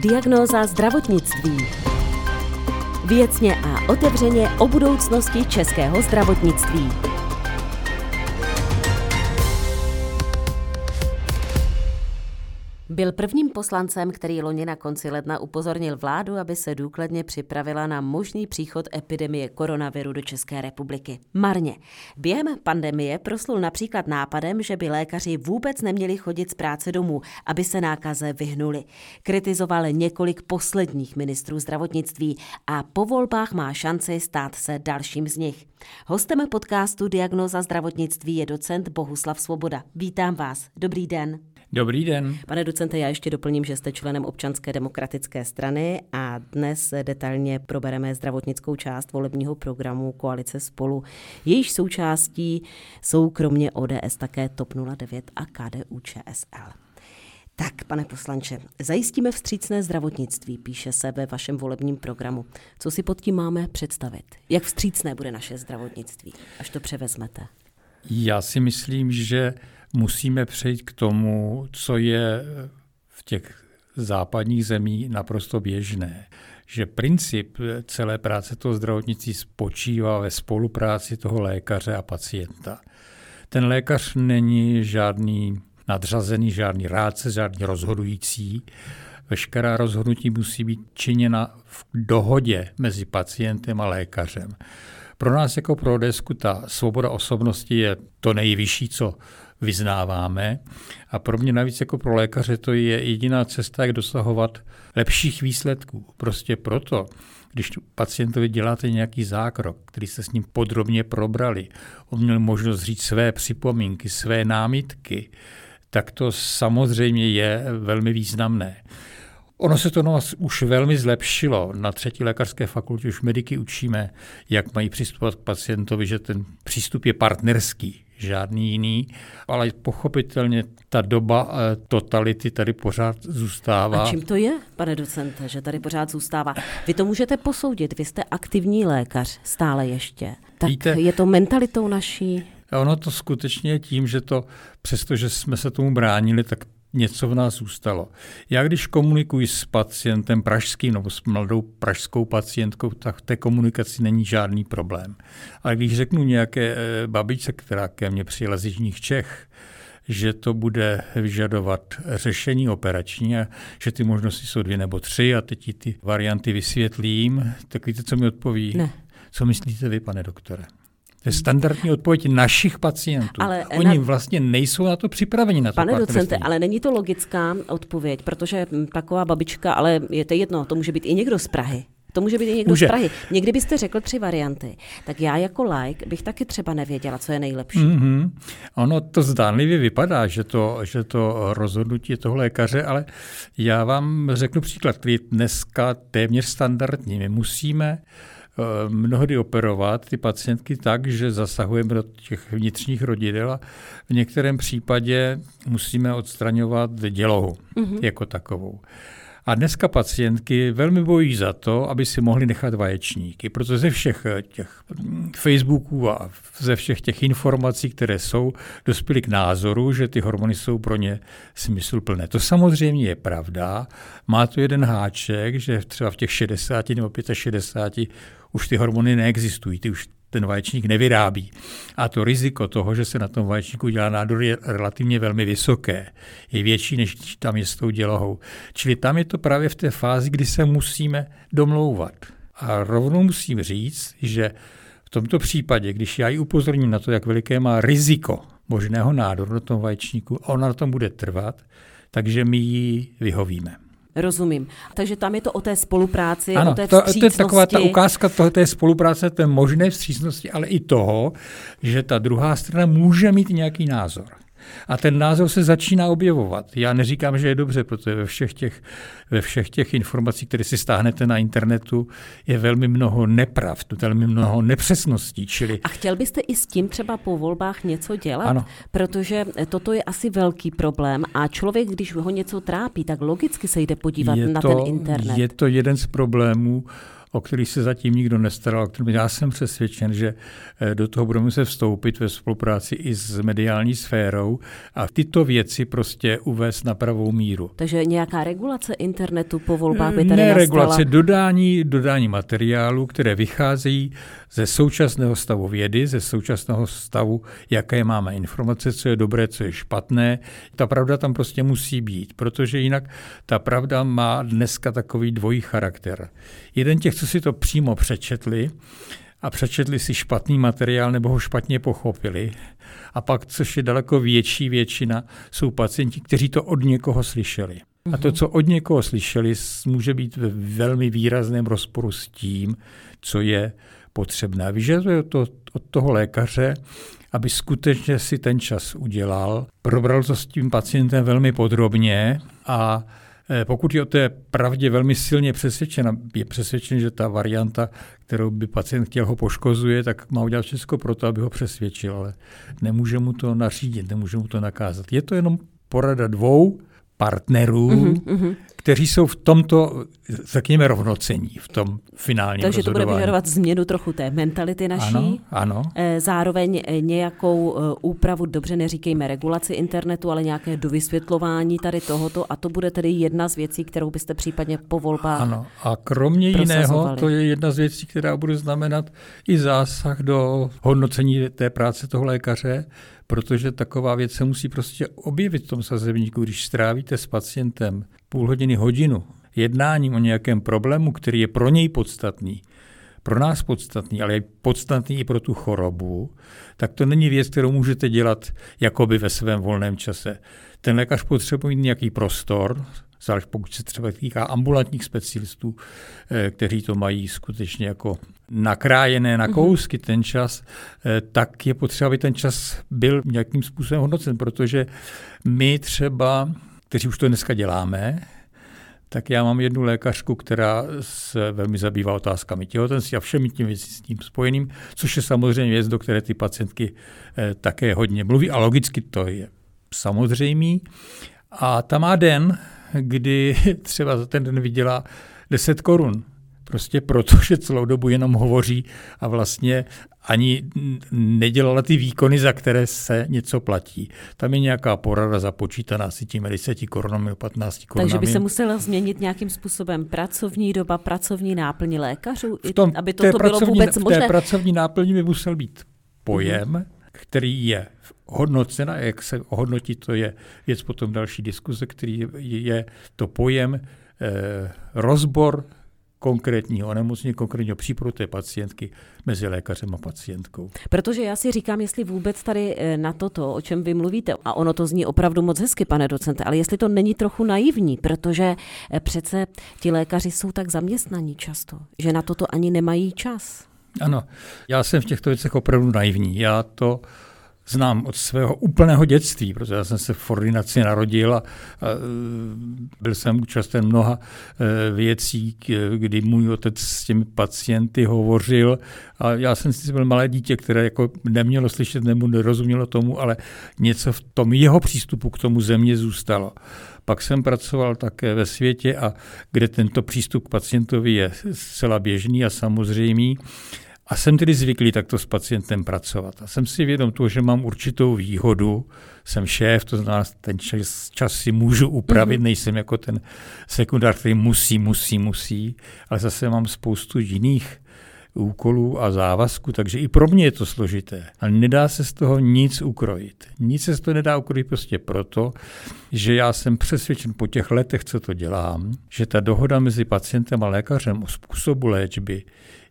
Diagnóza zdravotnictví. Věcně a otevřeně o budoucnosti českého zdravotnictví. Byl prvním poslancem, který loni na konci ledna upozornil vládu, aby se důkladně připravila na možný příchod epidemie koronaviru do České republiky. Marně. Během pandemie proslul například nápadem, že by lékaři vůbec neměli chodit z práce domů, aby se nákaze vyhnuli. Kritizoval několik posledních ministrů zdravotnictví a po volbách má šanci stát se dalším z nich. Hostem podcastu Diagnoza zdravotnictví je docent Bohuslav Svoboda. Vítám vás. Dobrý den. Dobrý den. Pane docente, já ještě doplním, že jste členem občanské demokratické strany a dnes detailně probereme zdravotnickou část volebního programu Koalice spolu. Jejíž součástí jsou kromě ODS také TOP 09 a KDU ČSL. Tak, pane poslanče, zajistíme vstřícné zdravotnictví, píše se ve vašem volebním programu. Co si pod tím máme představit? Jak vstřícné bude naše zdravotnictví, až to převezmete? Já si myslím, že musíme přejít k tomu, co je v těch západních zemí naprosto běžné. Že princip celé práce toho zdravotnictví spočívá ve spolupráci toho lékaře a pacienta. Ten lékař není žádný nadřazený, žádný rádce, žádný rozhodující. Veškerá rozhodnutí musí být činěna v dohodě mezi pacientem a lékařem. Pro nás jako pro desku ta svoboda osobnosti je to nejvyšší, co vyznáváme. A pro mě navíc jako pro lékaře to je jediná cesta, jak dosahovat lepších výsledků. Prostě proto, když pacientovi děláte nějaký zákrok, který se s ním podrobně probrali, on měl možnost říct své připomínky, své námitky, tak to samozřejmě je velmi významné. Ono se to nás už velmi zlepšilo. Na třetí lékařské fakultě už mediky učíme, jak mají přistupovat k pacientovi, že ten přístup je partnerský, žádný jiný, ale pochopitelně ta doba eh, totality tady pořád zůstává. A čím to je, pane docente, že tady pořád zůstává? Vy to můžete posoudit, vy jste aktivní lékař stále ještě. Tak Víte, je to mentalitou naší? Ono to skutečně je tím, že to, přestože jsme se tomu bránili, tak něco v nás zůstalo. Já když komunikuji s pacientem pražským nebo s mladou pražskou pacientkou, tak v té komunikaci není žádný problém. Ale když řeknu nějaké eh, babičce, která ke mně přijela z Jižních Čech, že to bude vyžadovat řešení operační a že ty možnosti jsou dvě nebo tři a teď ty varianty vysvětlím, tak víte, co mi odpoví? Ne. Co myslíte vy, pane doktore? To je standardní odpověď našich pacientů. Ale Oni na... vlastně nejsou na to připraveni. Na to Pane docente, ale není to logická odpověď, protože taková babička, ale je to jedno, to může být i někdo z Prahy. To může být i někdo může. z Prahy. Někdy byste řekl tři varianty, tak já jako like bych taky třeba nevěděla, co je nejlepší. Mm-hmm. Ono to zdánlivě vypadá, že to, že to rozhodnutí toho lékaře, ale já vám řeknu příklad, který je dneska téměř standardní. My musíme Eh, mnohdy operovat ty pacientky tak, že zasahujeme do těch vnitřních rodidel a v některém případě musíme odstraňovat dělohu mm-hmm. jako takovou. A dneska pacientky velmi bojí za to, aby si mohli nechat vaječníky, protože ze všech těch Facebooků a ze všech těch informací, které jsou, dospěli k názoru, že ty hormony jsou pro ně smysluplné. To samozřejmě je pravda. Má to jeden háček, že třeba v těch 60 nebo 65 už ty hormony neexistují, ty už ten vaječník nevyrábí. A to riziko toho, že se na tom vaječníku dělá nádor, je relativně velmi vysoké. Je větší, než tam je s tou dělohou. Čili tam je to právě v té fázi, kdy se musíme domlouvat. A rovnou musím říct, že v tomto případě, když já ji upozorním na to, jak veliké má riziko možného nádoru na tom vaječníku, ona na tom bude trvat, takže my ji vyhovíme. Rozumím. Takže tam je to o té spolupráci, ano, o té to, to je taková ta ukázka toho, té spolupráce, té možné vstřícnosti, ale i toho, že ta druhá strana může mít nějaký názor. A ten názor se začíná objevovat. Já neříkám, že je dobře, protože ve všech těch, ve všech těch informacích, které si stáhnete na internetu, je velmi mnoho nepravd, velmi mnoho nepřesností. Čili... A chtěl byste i s tím třeba po volbách něco dělat? Ano. Protože toto je asi velký problém a člověk, když ho něco trápí, tak logicky se jde podívat je na to, ten internet. Je to jeden z problémů, o který se zatím nikdo nestaral. Já jsem přesvědčen, že eh, do toho budeme se vstoupit ve spolupráci i s mediální sférou a tyto věci prostě uvést na pravou míru. Takže nějaká regulace internetu po volbách by tady Ne nastala? regulace, dodání, dodání materiálu, které vycházejí ze současného stavu vědy, ze současného stavu, jaké máme informace, co je dobré, co je špatné. Ta pravda tam prostě musí být, protože jinak ta pravda má dneska takový dvojí charakter. Jeden těch, co si to přímo přečetli, a přečetli si špatný materiál nebo ho špatně pochopili. A pak, což je daleko větší většina, jsou pacienti, kteří to od někoho slyšeli. A to, co od někoho slyšeli, může být ve velmi výrazném rozporu s tím, co je potřebné. Vyžaduje to od toho lékaře, aby skutečně si ten čas udělal, probral to s tím pacientem velmi podrobně a pokud je o té pravdě velmi silně přesvědčen, je přesvědčen, že ta varianta, kterou by pacient chtěl, ho poškozuje, tak má udělat všechno pro to, aby ho přesvědčil, ale nemůže mu to nařídit, nemůže mu to nakázat. Je to jenom porada dvou partnerů, mm-hmm, kteří jsou v tomto, řekněme, rovnocení, v tom finálním Takže to bude vyžadovat změnu trochu té mentality naší. Ano, ano. Eh, zároveň eh, nějakou eh, úpravu, dobře neříkejme regulaci internetu, ale nějaké dovysvětlování tady tohoto a to bude tedy jedna z věcí, kterou byste případně po volbách Ano, a kromě jiného, to je jedna z věcí, která bude znamenat i zásah do hodnocení té práce toho lékaře, protože taková věc se musí prostě objevit v tom sazebníku, když strávíte s pacientem půl hodiny, hodinu jednáním o nějakém problému, který je pro něj podstatný, pro nás podstatný, ale je podstatný i pro tu chorobu, tak to není věc, kterou můžete dělat jakoby ve svém volném čase. Ten lékař potřebuje mít nějaký prostor, zvlášť pokud se třeba týká ambulantních specialistů, eh, kteří to mají skutečně jako nakrájené na mhm. kousky ten čas, eh, tak je potřeba, aby ten čas byl nějakým způsobem hodnocen, protože my třeba, kteří už to dneska děláme, tak já mám jednu lékařku, která se velmi zabývá otázkami těhotenství a všemi tím věcí s tím spojeným, což je samozřejmě věc, do které ty pacientky eh, také hodně mluví a logicky to je samozřejmý. A ta má den, kdy třeba za ten den vydělá 10 korun. Prostě proto, že celou dobu jenom hovoří a vlastně ani nedělala ty výkony, za které se něco platí. Tam je nějaká porada započítaná asi těmi 10 korunami, 15 korunami. Takže by se musela změnit nějakým způsobem pracovní doba, pracovní náplň lékařů, v tom, aby to bylo vůbec v možné? V té pracovní náplni by musel být pojem, mm-hmm. který je hodnocena, jak se hodnotí, to je věc potom další diskuze, který je to pojem eh, rozbor konkrétního onemocnění, konkrétního případu té pacientky mezi lékařem a pacientkou. Protože já si říkám, jestli vůbec tady eh, na toto, o čem vy mluvíte, a ono to zní opravdu moc hezky, pane docente, ale jestli to není trochu naivní, protože eh, přece ti lékaři jsou tak zaměstnaní často, že na toto ani nemají čas. Ano, já jsem v těchto věcech opravdu naivní. Já to znám od svého úplného dětství, protože já jsem se v ordinaci narodil a, a byl jsem účasten mnoha e, věcí, kdy můj otec s těmi pacienty hovořil a já jsem si byl malé dítě, které jako nemělo slyšet nebo nerozumělo tomu, ale něco v tom jeho přístupu k tomu země zůstalo. Pak jsem pracoval také ve světě, a kde tento přístup k pacientovi je zcela běžný a samozřejmý. A jsem tedy zvyklý takto s pacientem pracovat. A jsem si vědom toho, že mám určitou výhodu, jsem šéf, to znamená, ten čas, čas si můžu upravit, mm-hmm. nejsem jako ten sekundár, který musí, musí, musí, ale zase mám spoustu jiných úkolů a závazků, takže i pro mě je to složité. Ale nedá se z toho nic ukrojit. Nic se z toho nedá ukrojit prostě proto, že já jsem přesvědčen po těch letech, co to dělám, že ta dohoda mezi pacientem a lékařem o způsobu léčby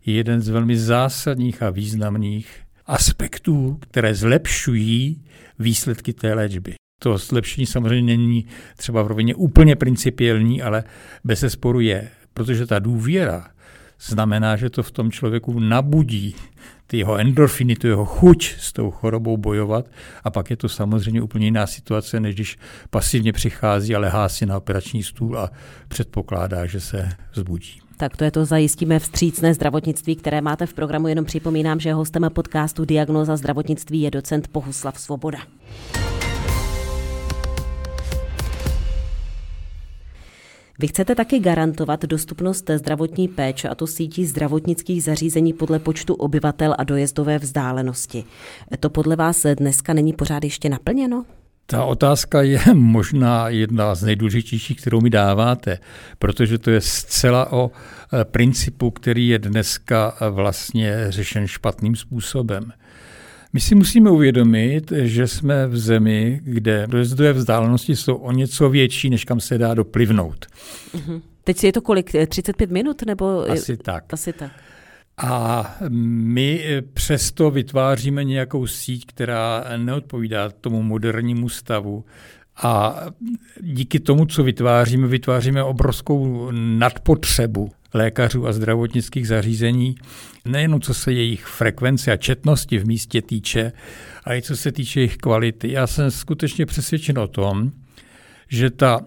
je jeden z velmi zásadních a významných aspektů, které zlepšují výsledky té léčby. To zlepšení samozřejmě není třeba v rovině úplně principiální, ale bez sporu je, protože ta důvěra znamená, že to v tom člověku nabudí ty jeho endorfiny, tu jeho chuť s tou chorobou bojovat a pak je to samozřejmě úplně jiná situace, než když pasivně přichází a lehá si na operační stůl a předpokládá, že se vzbudí. Tak to je to zajistíme vstřícné zdravotnictví, které máte v programu. Jenom připomínám, že hostem podcastu Diagnoza zdravotnictví je docent Pohuslav Svoboda. Vy chcete taky garantovat dostupnost zdravotní péče a to sítí zdravotnických zařízení podle počtu obyvatel a dojezdové vzdálenosti. To podle vás dneska není pořád ještě naplněno? Ta otázka je možná jedna z nejdůležitějších, kterou mi dáváte, protože to je zcela o eh, principu, který je dneska vlastně řešen špatným způsobem. My si musíme uvědomit, že jsme v zemi, kde dojezdové vzdálenosti jsou o něco větší, než kam se dá doplivnout. Mm-hmm. Teď je to kolik? 35 minut? Nebo... Asi tak. Asi tak. A my přesto vytváříme nějakou síť, která neodpovídá tomu modernímu stavu. A díky tomu, co vytváříme, vytváříme obrovskou nadpotřebu lékařů a zdravotnických zařízení, nejenom co se jejich frekvence a četnosti v místě týče, ale i co se týče jejich kvality. Já jsem skutečně přesvědčen o tom, že ta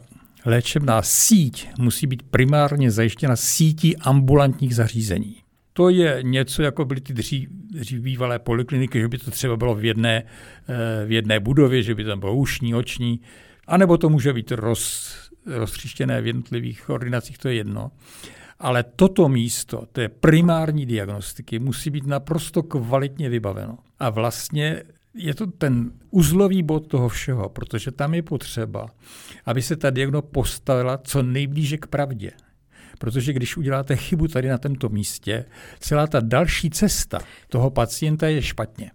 léčebná síť musí být primárně zajištěna sítí ambulantních zařízení. To je něco, jako byly ty dřív, dřív bývalé polikliniky, že by to třeba bylo v jedné, eh, v jedné budově, že by tam bylo ušní, oční, anebo to může být roz, roztříštěné v jednotlivých ordinacích, to je jedno. Ale toto místo té primární diagnostiky musí být naprosto kvalitně vybaveno. A vlastně je to ten uzlový bod toho všeho, protože tam je potřeba, aby se ta diagnoza postavila co nejblíže k pravdě. Protože když uděláte chybu tady na tomto místě, celá ta další cesta toho pacienta je špatně.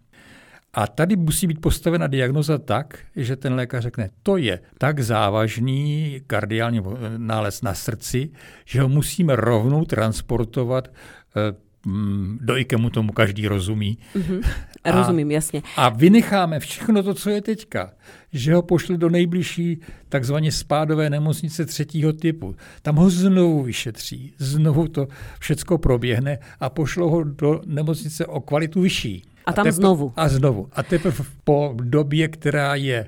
A tady musí být postavena diagnoza tak, že ten lékař řekne, to je tak závažný kardiální nález na srdci, že ho musíme rovnou transportovat eh, mm, do IKEMu tomu každý rozumí. Mm-hmm. Rozumím, jasně. A vynecháme všechno to, co je teďka. Že ho pošli do nejbližší takzvaně spádové nemocnice třetího typu. Tam ho znovu vyšetří, znovu to všecko proběhne a pošlou ho do nemocnice o kvalitu vyšší. A tam a tepr- znovu. A znovu. A teprve po době, která je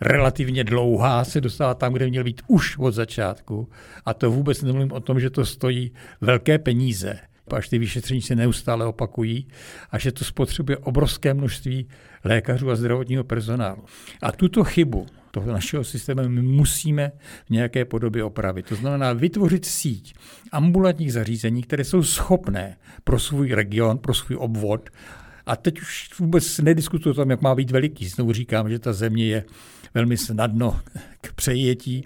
relativně dlouhá, se dostává tam, kde měl být už od začátku. A to vůbec nemluvím o tom, že to stojí velké peníze, až ty vyšetření se neustále opakují a že to spotřebuje obrovské množství lékařů a zdravotního personálu. A tuto chybu toho našeho systému my musíme v nějaké podobě opravit. To znamená vytvořit síť ambulantních zařízení, které jsou schopné pro svůj region, pro svůj obvod a teď už vůbec nediskutuji o tom, jak má být veliký. Znovu říkám, že ta země je velmi snadno k přejetí,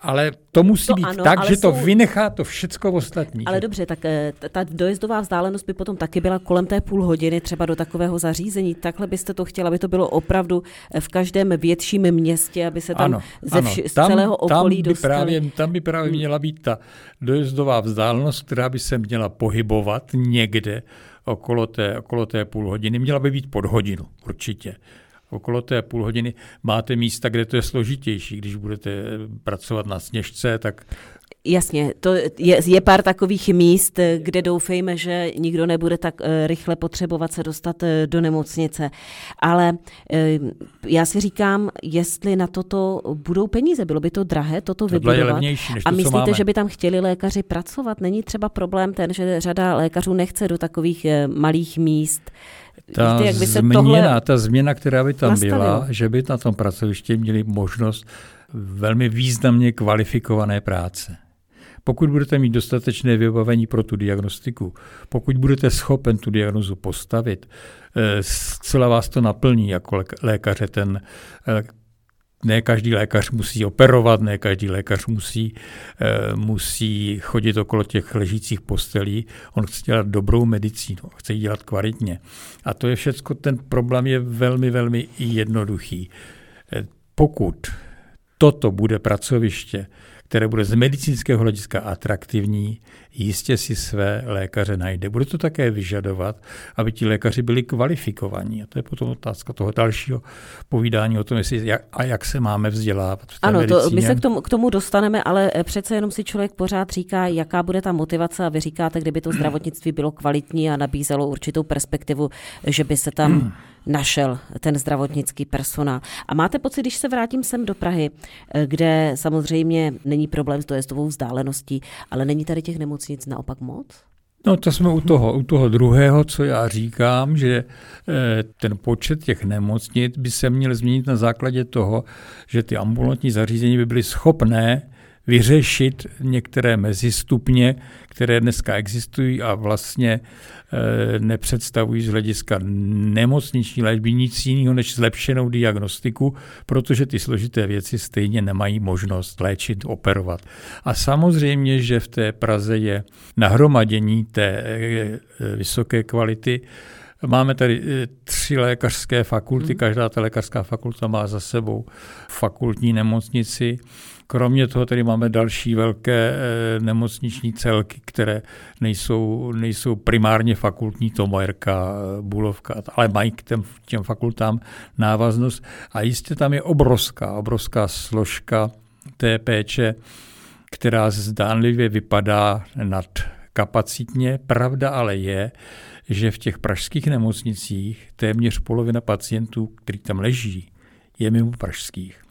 ale to musí to být ano, tak, že jsou... to vynechá to všecko ostatní. Ale že? dobře, tak eh, ta dojezdová vzdálenost by potom taky byla kolem té půl hodiny třeba do takového zařízení. Takhle byste to chtěla, aby to bylo opravdu v každém větším městě, aby se tam ano, ze ano. z tam, celého okolí tam by dostali. Právě, tam by právě hmm. měla být ta dojezdová vzdálenost, která by se měla pohybovat někde okolo té, okolo té půl hodiny. Měla by být pod hodinu, určitě. Okolo té půl hodiny máte místa, kde to je složitější. Když budete pracovat na sněžce, tak Jasně, to je, je pár takových míst, kde doufejme, že nikdo nebude tak uh, rychle potřebovat se dostat uh, do nemocnice. Ale uh, já si říkám, jestli na toto budou peníze, bylo by to drahé toto Tohle vybudovat. Je levnější, než to, A myslíte, že by tam chtěli lékaři pracovat? Není třeba problém ten, že řada lékařů nechce do takových malých míst? Ta, Víte, jak by se změna, tohle ta změna, která by tam nastavilo. byla, že by na tom pracovišti měli možnost velmi významně kvalifikované práce. Pokud budete mít dostatečné vybavení pro tu diagnostiku, pokud budete schopen tu diagnozu postavit, eh, zcela vás to naplní jako lékaře. Ten, eh, ne každý lékař musí operovat, ne každý lékař musí, eh, musí chodit okolo těch ležících postelí. On chce dělat dobrou medicínu, chce ji dělat kvalitně. A to je všechno, ten problém je velmi, velmi jednoduchý. Pokud toto bude pracoviště, které bude z medicínského hlediska atraktivní, jistě si své lékaře najde. Bude to také vyžadovat, aby ti lékaři byli kvalifikovaní. A to je potom otázka toho dalšího povídání o tom, jestli jak, a jak se máme vzdělávat. V té ano, to, my se k tomu, k tomu dostaneme, ale eh, přece jenom si člověk pořád říká, jaká bude ta motivace a vy říkáte, kdyby to zdravotnictví bylo kvalitní a nabízelo určitou perspektivu, že by se tam našel ten zdravotnický personál. A máte pocit, když se vrátím sem do Prahy, eh, kde samozřejmě není problém s dojezdovou vzdáleností, ale není tady těch nemocnic naopak moc? No to jsme u toho, u toho druhého, co já říkám, že eh, ten počet těch nemocnic by se měl změnit na základě toho, že ty ambulantní zařízení by byly schopné vyřešit některé mezistupně, které dneska existují a vlastně nepředstavují z hlediska nemocniční léčby nic jiného než zlepšenou diagnostiku, protože ty složité věci stejně nemají možnost léčit, operovat. A samozřejmě, že v té Praze je nahromadění té e, vysoké kvality Máme tady eh, tři lékařské fakulty, hmm. každá ta lékařská fakulta má za sebou fakultní nemocnici. Kromě toho tady máme další velké eh, nemocniční celky, které nejsou, nejsou primárně fakultní, Tomojerka, eh, Bulovka, ale mají k těm, těm fakultám návaznost. A jistě tam je obrovská, obrovská složka té péče, která zdánlivě vypadá nad kapacitně. Pravda ale je, že v těch pražských nemocnicích téměř polovina pacientů, který tam leží, je mimo pražských.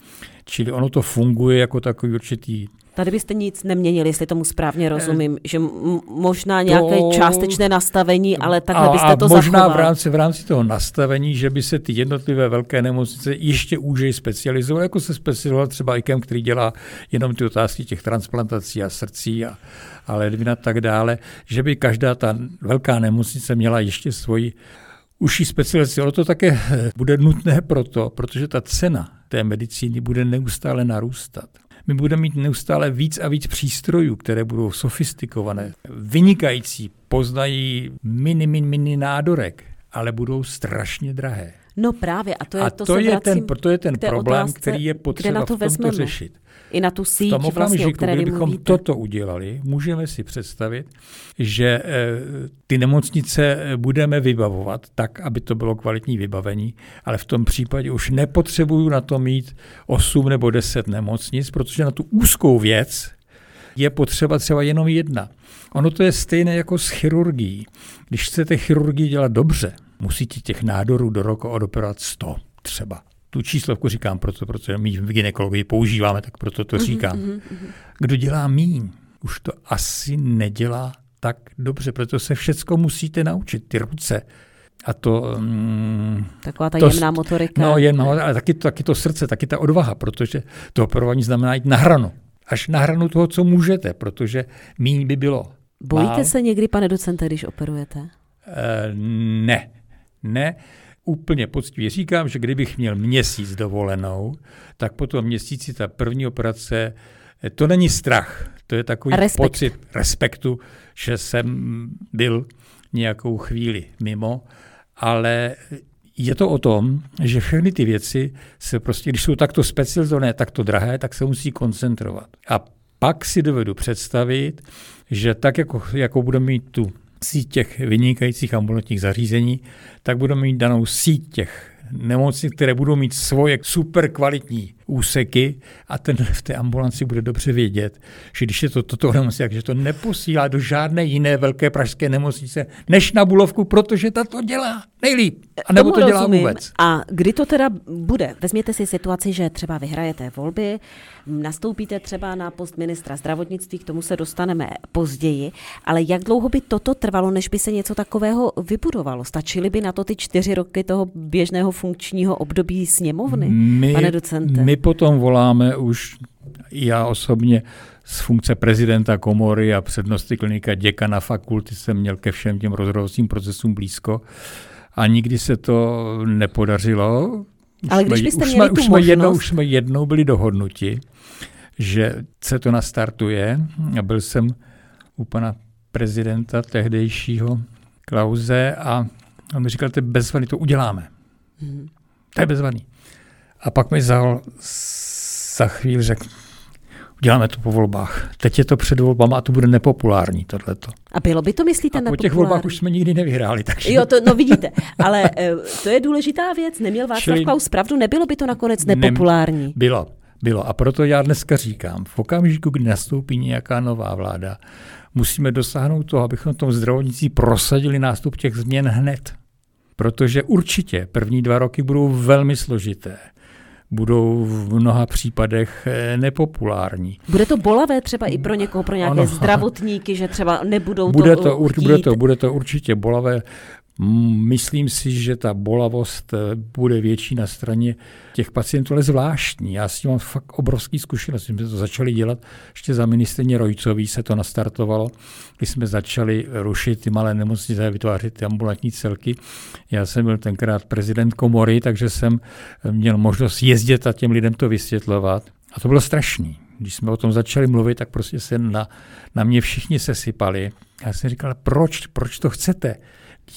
Čili ono to funguje jako takový určitý Tady byste nic neměnili, jestli tomu správně eh, rozumím, že možná nějaké to... částečné nastavení, ale takhle byste a to možná zachoval. v rámci, v rámci toho nastavení, že by se ty jednotlivé velké nemocnice ještě úžej specializovaly, jako se specializoval třeba IKEM, který dělá jenom ty otázky těch transplantací a srdcí a, a ledvin a tak dále, že by každá ta velká nemocnice měla ještě svoji užší specializaci. Ono to také bude nutné proto, protože ta cena té medicíny bude neustále narůstat my budeme mít neustále víc a víc přístrojů, které budou sofistikované, vynikající, poznají mini, mini, mini nádorek, ale budou strašně drahé. No právě, a to je a to, to je ten, to je ten problém, otázce, který je potřeba na to v tomto vezmeme. řešit. I na tu síť, v tom vlastně, o které kdybychom mluvíte. toto udělali, můžeme si představit, že e, ty nemocnice eh, budeme vybavovat tak, aby to bylo kvalitní vybavení, ale v tom případě už nepotřebuju na to mít 8 nebo 10 nemocnic, protože na tu úzkou věc je potřeba třeba jenom jedna. Ono to je stejné jako s chirurgií. Když chcete chirurgii dělat dobře, musíte těch nádorů do roku odoperovat 100 třeba. Tu číslovku říkám proto, protože my v ginekologii používáme, tak proto to mhm, říkám. Mhm, mhm. Kdo dělá míň, už to asi nedělá tak dobře, proto se všecko musíte naučit, ty ruce. A to... Mm, Taková ta to, jemná motorika. No, jemná, ale taky, taky to srdce, taky ta odvaha, protože to operování znamená jít na hranu. Až na hranu toho, co můžete, protože míň by bylo. Bojíte Mál. se někdy, pane docente, když operujete? Uh, ne, ne úplně poctivě říkám, že kdybych měl měsíc dovolenou, tak po tom měsíci ta první operace, to není strach, to je takový Respekt. pocit respektu, že jsem byl nějakou chvíli mimo, ale je to o tom, že všechny ty věci se prostě, když jsou takto specializované, takto drahé, tak se musí koncentrovat. A pak si dovedu představit, že tak, jako, jako budeme mít tu síť těch vynikajících ambulantních zařízení, tak budeme mít danou síť těch nemocnic, které budou mít svoje super kvalitní úseky a ten v té ambulanci bude dobře vědět, že když je to toto nemocnice, že to neposílá do žádné jiné velké pražské nemocnice než na Bulovku, protože ta to dělá nejlíp. A nebo to dělá rozumím. vůbec. A kdy to teda bude? Vezměte si situaci, že třeba vyhrajete volby, nastoupíte třeba na post ministra zdravotnictví, k tomu se dostaneme později, ale jak dlouho by toto trvalo, než by se něco takového vybudovalo? Stačily by na to ty čtyři roky toho běžného funkčního období sněmovny, my, pane docente? My potom voláme už, já osobně, z funkce prezidenta komory a přednosti klinika děkana fakulty jsem měl ke všem těm rozhodovacím procesům blízko a nikdy se to nepodařilo. Už Ale když byste už měli jsme, tu už jsme, jednou, už jsme jednou byli dohodnuti, že se to nastartuje a byl jsem u pana prezidenta tehdejšího Klauze a on mi říkal, to je bezvaný, to uděláme. Hmm. To je bezvaný. A pak mi za, za chvíli řekl, uděláme to po volbách. Teď je to před volbama a to bude nepopulární tohleto. A bylo by to, myslíte, a po těch volbách už jsme nikdy nevyhráli. Takže... Jo, to, no vidíte, ale eh, to je důležitá věc. Neměl Václav Čili... Klaus pravdu, nebylo by to nakonec nepopulární. Ne, bylo, bylo. A proto já dneska říkám, v okamžiku, kdy nastoupí nějaká nová vláda, musíme dosáhnout toho, abychom v tom zdravotnictví prosadili nástup těch změn hned. Protože určitě první dva roky budou velmi složité budou v mnoha případech eh, nepopulární. Bude to bolavé třeba i pro někoho, pro nějaké ano, zdravotníky, že třeba nebudou bude to, to chtít. bude to Bude to určitě bolavé. Myslím si, že ta bolavost eh, bude větší na straně těch pacientů, ale zvláštní. Já s tím mám fakt obrovský zkušenost. My jsme to začali dělat ještě za ministrně Rojcový se to nastartovalo, když jsme začali rušit ty malé nemocnice a vytvářet ty ambulantní celky. Já jsem byl tenkrát prezident komory, takže jsem měl možnost jezdit a těm lidem to vysvětlovat. A to bylo strašný. Když jsme o tom začali mluvit, tak prostě se na, na mě všichni sesypali. Já jsem říkal, proč, proč to chcete?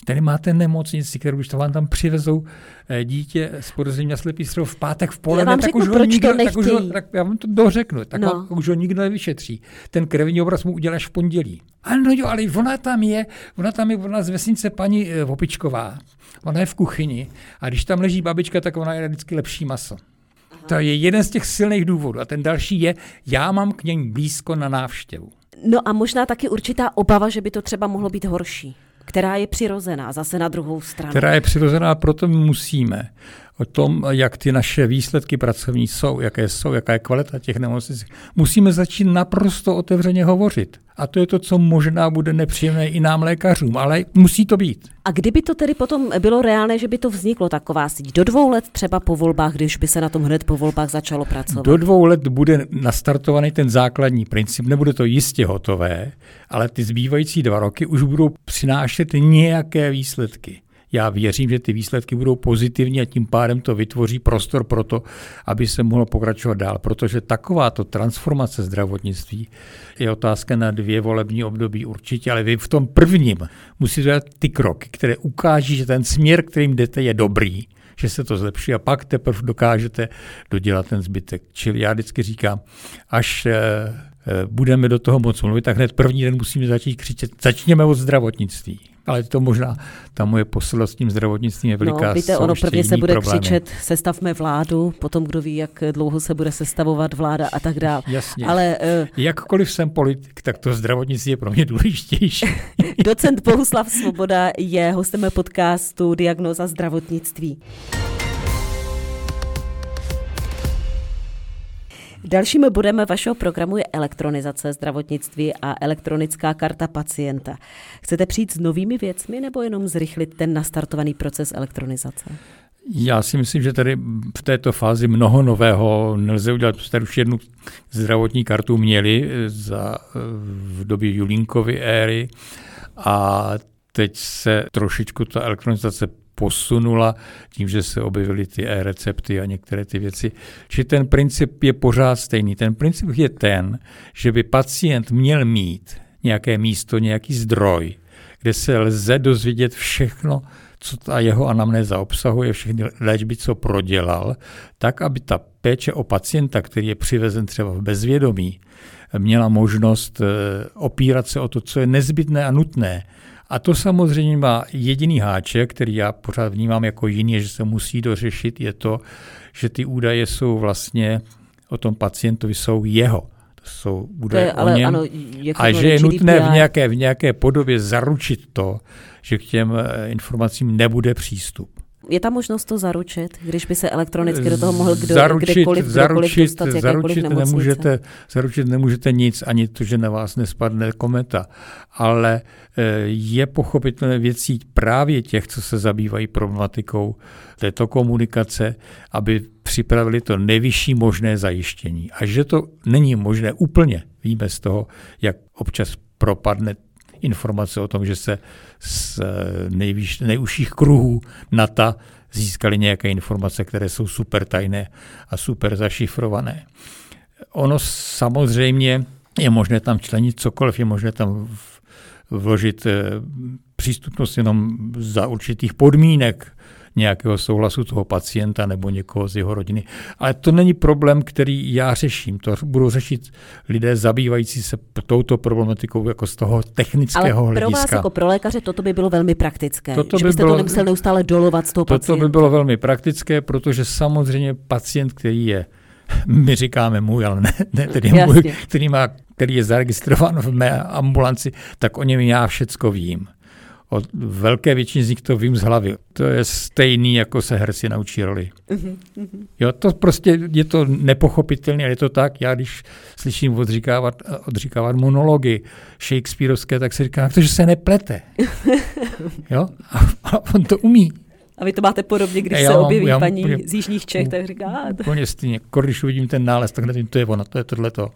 Tady máte nemocnici, kterou když to vám tam přivezou eh, dítě s podezřením na slepý strov v pátek v poledne, tak už ho nikdo, tak už ho, tak já vám to dořeknu, tak no. už ho nikdo nevyšetří. Ten krevní obraz mu uděláš v pondělí. Ano jo, ale ona tam je, ona tam je, ona z vesnice paní e, Vopičková. Ona je v kuchyni a když tam leží babička, tak ona je vždycky lepší maso. Aha. To je jeden z těch silných důvodů. A ten další je, já mám k něm blízko na návštěvu. No a možná taky určitá obava, že by to třeba mohlo být horší která je přirozená, zase na druhou stranu. Která je přirozená, proto musíme o tom, jak ty naše výsledky pracovní jsou, jaké jsou, jaká je kvalita těch nemocnic, musíme začít naprosto otevřeně hovořit. A to je to, co možná bude nepříjemné i nám lékařům, ale musí to být. A kdyby to tedy potom bylo reálné, že by to vzniklo taková síť do dvou let třeba po volbách, když by se na tom hned po volbách začalo pracovat? Do dvou let bude nastartovaný ten základní princip, nebude to jistě hotové, ale ty zbývající dva roky už budou přinášet nějaké výsledky. Já věřím, že ty výsledky budou pozitivní a tím pádem to vytvoří prostor pro to, aby se mohlo pokračovat dál, protože takováto transformace zdravotnictví je otázka na dvě volební období určitě, ale vy v tom prvním musíte dělat ty kroky, které ukáží, že ten směr, kterým jdete, je dobrý, že se to zlepší a pak teprve dokážete dodělat ten zbytek. Čili já vždycky říkám, až eh, eh, budeme do toho moc mluvit, tak hned první den musíme začít křičet, začněme od zdravotnictví. Ale to možná ta moje posilost s tím zdravotnictvím je veliká. No, víte, ono prvně se bude problémy. křičet, sestavme vládu, potom kdo ví, jak dlouho se bude sestavovat vláda a tak dále. Jasně. Ale, uh, Jakkoliv jsem politik, tak to zdravotnictví je pro mě důležitější. Docent Bohuslav Svoboda je hostem podcastu Diagnoza zdravotnictví. Dalším bodem vašeho programu je elektronizace zdravotnictví a elektronická karta pacienta. Chcete přijít s novými věcmi nebo jenom zrychlit ten nastartovaný proces elektronizace? Já si myslím, že tady v této fázi mnoho nového nelze udělat. Tady už jednu zdravotní kartu měli za, v době Julínkovy éry a teď se trošičku ta elektronizace posunula tím, že se objevily ty e-recepty a některé ty věci. Či ten princip je pořád stejný. Ten princip je ten, že by pacient měl mít nějaké místo, nějaký zdroj, kde se lze dozvědět všechno, co ta jeho anamnéza obsahuje, všechny léčby, co prodělal, tak, aby ta péče o pacienta, který je přivezen třeba v bezvědomí, měla možnost eh, opírat se o to, co je nezbytné a nutné a to samozřejmě má jediný háček, který já pořád vnímám jako jiný, že se musí dořešit, je to, že ty údaje jsou vlastně o tom pacientovi jsou jeho. To jsou údaje to je, ale, o něm. Ano, a že je nutné v nějaké, v nějaké podobě zaručit to, že k těm eh, informacím nebude přístup. Je tam možnost to zaručit, když by se elektronicky do toho mohl kdo, zaručit, kdekoliv, zaručit, dostat zaručit nemůžete, zaručit nemůžete nic, ani to, že na vás nespadne kometa, ale eh, je pochopitelné věcí právě těch, co se zabývají problematikou této komunikace, aby připravili to nejvyšší možné zajištění. A že to není možné úplně, víme z toho, jak občas propadne informace o tom, že se z eh, nejvíš, nejužších kruhů NATO získali nějaké informace, které jsou super tajné a super zašifrované. Ono samozřejmě je možné tam členit cokoliv, je možné tam vložit eh, přístupnost jenom za určitých podmínek, nějakého souhlasu toho pacienta nebo někoho z jeho rodiny. Ale to není problém, který já řeším. To budou řešit lidé zabývající se touto problematikou jako z toho technického Ale pro hlediska. vás jako pro lékaře toto by bylo velmi praktické. Toto že by byste bylo, to nemusel neustále dolovat z toho toto pacienta. Toto by bylo velmi praktické, protože samozřejmě pacient, který je my říkáme můj, ale ne, ne tedy můj, který, má, který je zaregistrován v mé ambulanci, tak o něm já všecko vím od velké většiny z nich to vím z hlavy. To je stejný, jako se herci naučí roli. Jo, to prostě je to nepochopitelné, ale je to tak. Já když slyším odříkávat, odříkávat monology Shakespeareovské, tak si říkám, že se neplete. Jo? A, a on to umí. A vy to máte podobně, když já se mám, objeví já paní úplně, z Jižních Čech, tak říká... Úplně stejně. Když uvidím ten nález, tak nevím, to je ono, to je tohleto.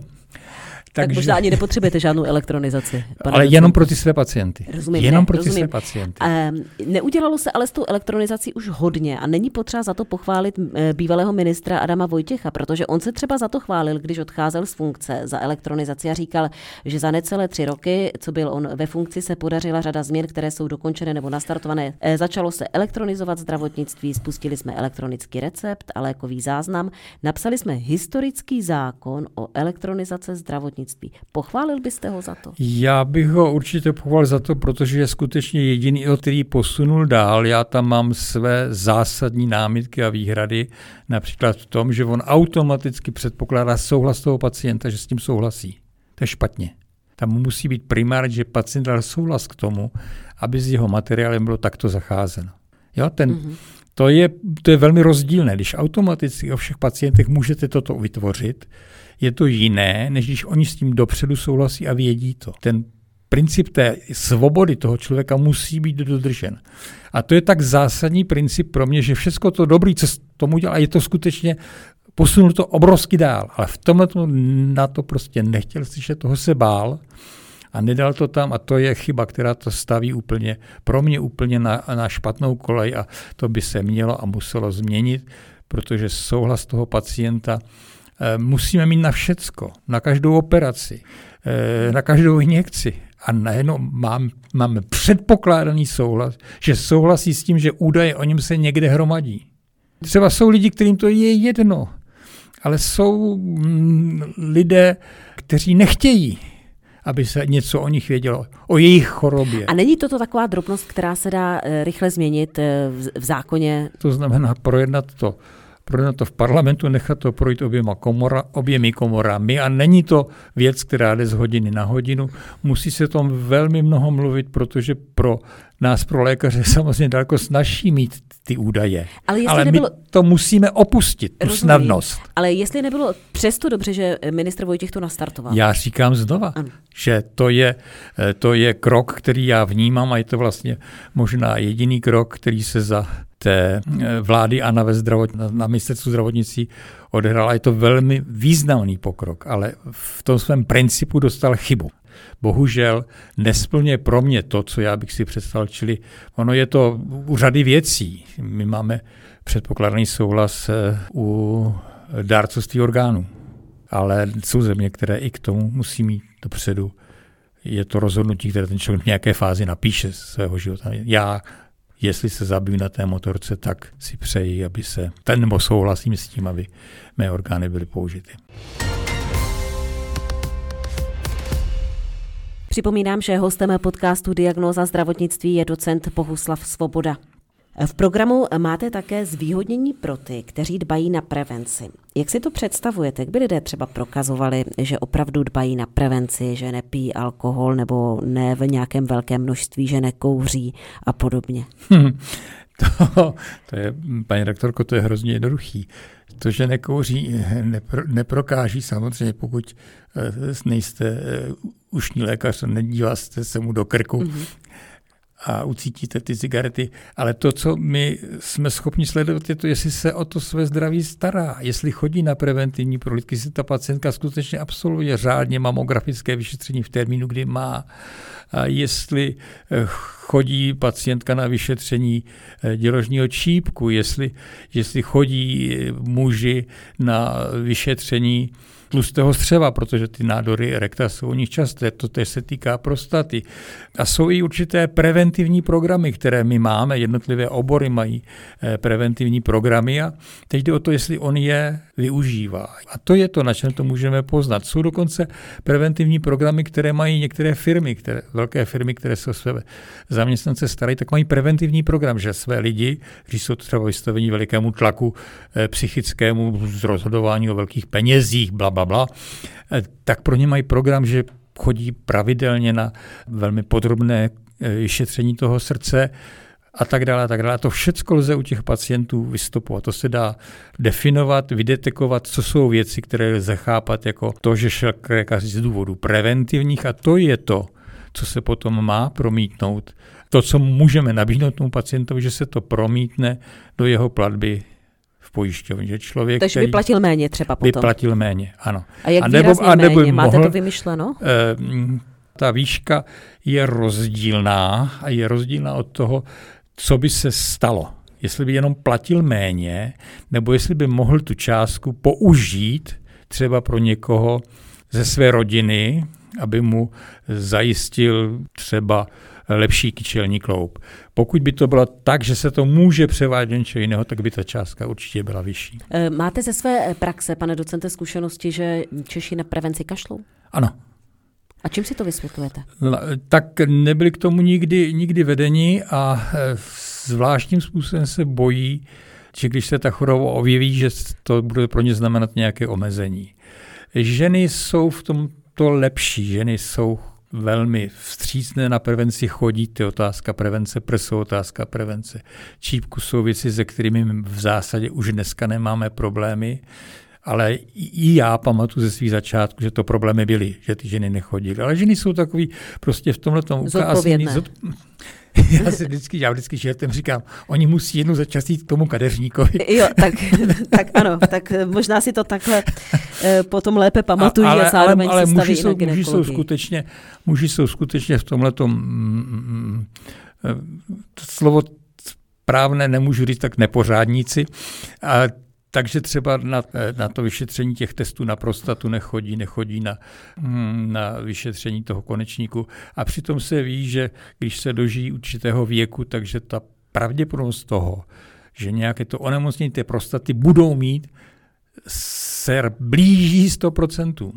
Takže... Tak možná ani nepotřebujete žádnou elektronizaci. Ale docent. jenom pro ty své pacienty. Rozumím, jenom ne, pro rozumím. ty své pacienty. Um, neudělalo se ale s tou elektronizací už hodně a není potřeba za to pochválit eh, bývalého ministra Adama Vojtěcha, protože on se třeba za to chválil, když odcházel z funkce za elektronizaci a říkal, že za necelé tři roky, co byl on ve funkci, se podařila řada změn, které jsou dokončené nebo nastartované. E, začalo se elektronizovat zdravotnictví, spustili jsme elektronický recept a lékový záznam, napsali jsme historický zákon o elektronizace zdravotnictví zdravotnictví. Pochválil byste ho za to? Já bych ho určitě pochválil za to, protože je skutečně jediný, který posunul dál. Já tam mám své zásadní námitky a výhrady, například v tom, že on automaticky předpokládá souhlas toho pacienta, že s tím souhlasí. To je špatně. Tam musí být primárně, že pacient dal souhlas k tomu, aby s jeho materiálem bylo takto zacházeno. Jo, ten, mm-hmm. to, je, to je velmi rozdílné. Když automaticky o všech pacientech můžete toto vytvořit, je to jiné, než když oni s tím dopředu souhlasí a vědí to. Ten princip té svobody toho člověka musí být dodržen. A to je tak zásadní princip pro mě, že všechno to dobré, co tomu dělá, je to skutečně posunul to obrovsky dál. Ale v tomhle na to prostě nechtěl slyšet, toho se bál a nedal to tam a to je chyba, která to staví úplně, pro mě úplně na, na špatnou kolej a to by se mělo a muselo změnit, protože souhlas toho pacienta musíme mít na všecko, na každou operaci, eh, na každou injekci. A najednou mám, máme předpokládaný souhlas, že souhlasí s tím, že údaje o něm se někde hromadí. Třeba jsou lidi, kterým to je jedno, ale jsou mm, lidé, kteří nechtějí, aby se něco o nich vědělo, o jejich chorobě. A není toto taková drobnost, která se dá eh, rychle změnit v zákoně? To znamená projednat to projednat to v parlamentu, nechat to projít oběma komora, oběmi komorami a není to věc, která jde z hodiny na hodinu. Musí se tom velmi mnoho mluvit, protože pro nás, pro lékaře, samozřejmě daleko snaží mít ty údaje. Ale, Ale nebylo... my to musíme opustit, tu Rozumím. snadnost. Ale jestli nebylo přesto dobře, že ministr Vojtěch to nastartoval. Já říkám znova, ano. že to je, to je krok, který já vnímám a je to vlastně možná jediný krok, který se za té eh, vlády a na, zdravot, na, na ministerstvu zdravotnictví odehrála. Je to velmi významný pokrok, ale v tom svém principu dostal chybu. Bohužel nesplně pro mě to, co já bych si představil, čili ono je to u řady věcí. My máme předpokládaný souhlas eh, u dárcovství orgánů, ale jsou země, které i k tomu musí mít dopředu je to rozhodnutí, které ten člověk v nějaké fázi napíše svého života. Já jestli se zabiju na té motorce, tak si přeji, aby se, ten nebo souhlasím s tím, aby mé orgány byly použity. Připomínám, že hostem podcastu Diagnóza zdravotnictví je docent Bohuslav Svoboda. V programu máte také zvýhodnění pro ty, kteří dbají na prevenci. Jak si to představujete? Jak by lidé třeba prokazovali, že opravdu dbají na prevenci, že nepí alkohol nebo ne v nějakém velkém množství, že nekouří a podobně? Hmm, to, to je, paní rektorko, to je hrozně jednoduchý. To, že nekouří, nepro, neprokáží samozřejmě, pokud eh, nejste eh, ušní lékař, nedíváte se mu do krku, mm-hmm a ucítíte ty cigarety, ale to, co my jsme schopni sledovat, je to, jestli se o to své zdraví stará, jestli chodí na preventivní prohlídky, jestli ta pacientka skutečně absolvuje řádně mamografické vyšetření v termínu, kdy má, a jestli eh, chodí pacientka na vyšetření eh, děložního čípku, jestli, jestli chodí muži na vyšetření tlustého střeva, protože ty nádory rekta jsou u nich časté, to tež se týká prostaty. A jsou i určité preventivní programy, které my máme, jednotlivé obory mají eh, preventivní programy a teď jde o to, jestli on je využívá. A to je to, na čem to můžeme poznat. Jsou dokonce preventivní programy, které mají některé firmy, které, velké firmy, které se o své zaměstnance starají, tak mají preventivní program, že své lidi, kteří jsou třeba vystaveni velikému tlaku eh, psychickému z rozhodování o velkých penězích, bla, bla, bla, tak pro ně mají program, že chodí pravidelně na velmi podrobné vyšetření toho srdce a tak dále, a tak dále. A to všechno lze u těch pacientů vystupovat. To se dá definovat, vydetekovat, co jsou věci, které lze chápat jako to, že šel k lékaři z důvodu preventivních a to je to, co se potom má promítnout. To, co můžeme nabídnout tomu pacientovi, že se to promítne do jeho platby pojišťovně. Že člověk, Takže by platil méně třeba potom. By platil méně, ano. A jak a nebo, a nebo méně? Máte to vymyšleno? Eh, ta výška je rozdílná a je rozdílná od toho, co by se stalo. Jestli by jenom platil méně, nebo jestli by mohl tu částku použít třeba pro někoho ze své rodiny, aby mu zajistil třeba lepší kyčelní kloup. Pokud by to bylo tak, že se to může převádět něco jiného, tak by ta částka určitě byla vyšší. Eh, máte ze své praxe, pane docente, zkušenosti, že Češi na prevenci kašlou? Ano. A čím si to vysvětlujete? No, tak nebyli k tomu nikdy, nikdy vedeni a eh, zvláštním způsobem se bojí, že když se ta choroba objeví, že to bude pro ně znamenat nějaké omezení. Ženy jsou v tom to lepší. Ženy jsou velmi vstřícné na prevenci chodí, to je otázka prevence prsu, otázka prevence čípku, jsou věci, se kterými v zásadě už dneska nemáme problémy, ale i já pamatuju ze svých začátků, že to problémy byly, že ty ženy nechodily. Ale ženy jsou takový prostě v tomhle tom ukázání. já si vždycky, já vždycky žertem říkám, oni musí jednou začas jít k tomu kadeřníkovi. Jo, tak, tak ano, tak možná si to takhle eh, potom lépe pamatují a, ale, a zároveň ale, ale se muži jsou, muži jsou skutečně, muži jsou skutečně v tomhle tom mm, mm, mm, slovo správné nemůžu říct tak nepořádníci. A takže třeba na, na to vyšetření těch testů na prostatu nechodí, nechodí na, hm, na vyšetření toho konečníku. A přitom se ví, že když se dožijí určitého věku, takže ta pravděpodobnost toho, že nějaké to onemocnění té prostaty budou mít, se blíží 100%.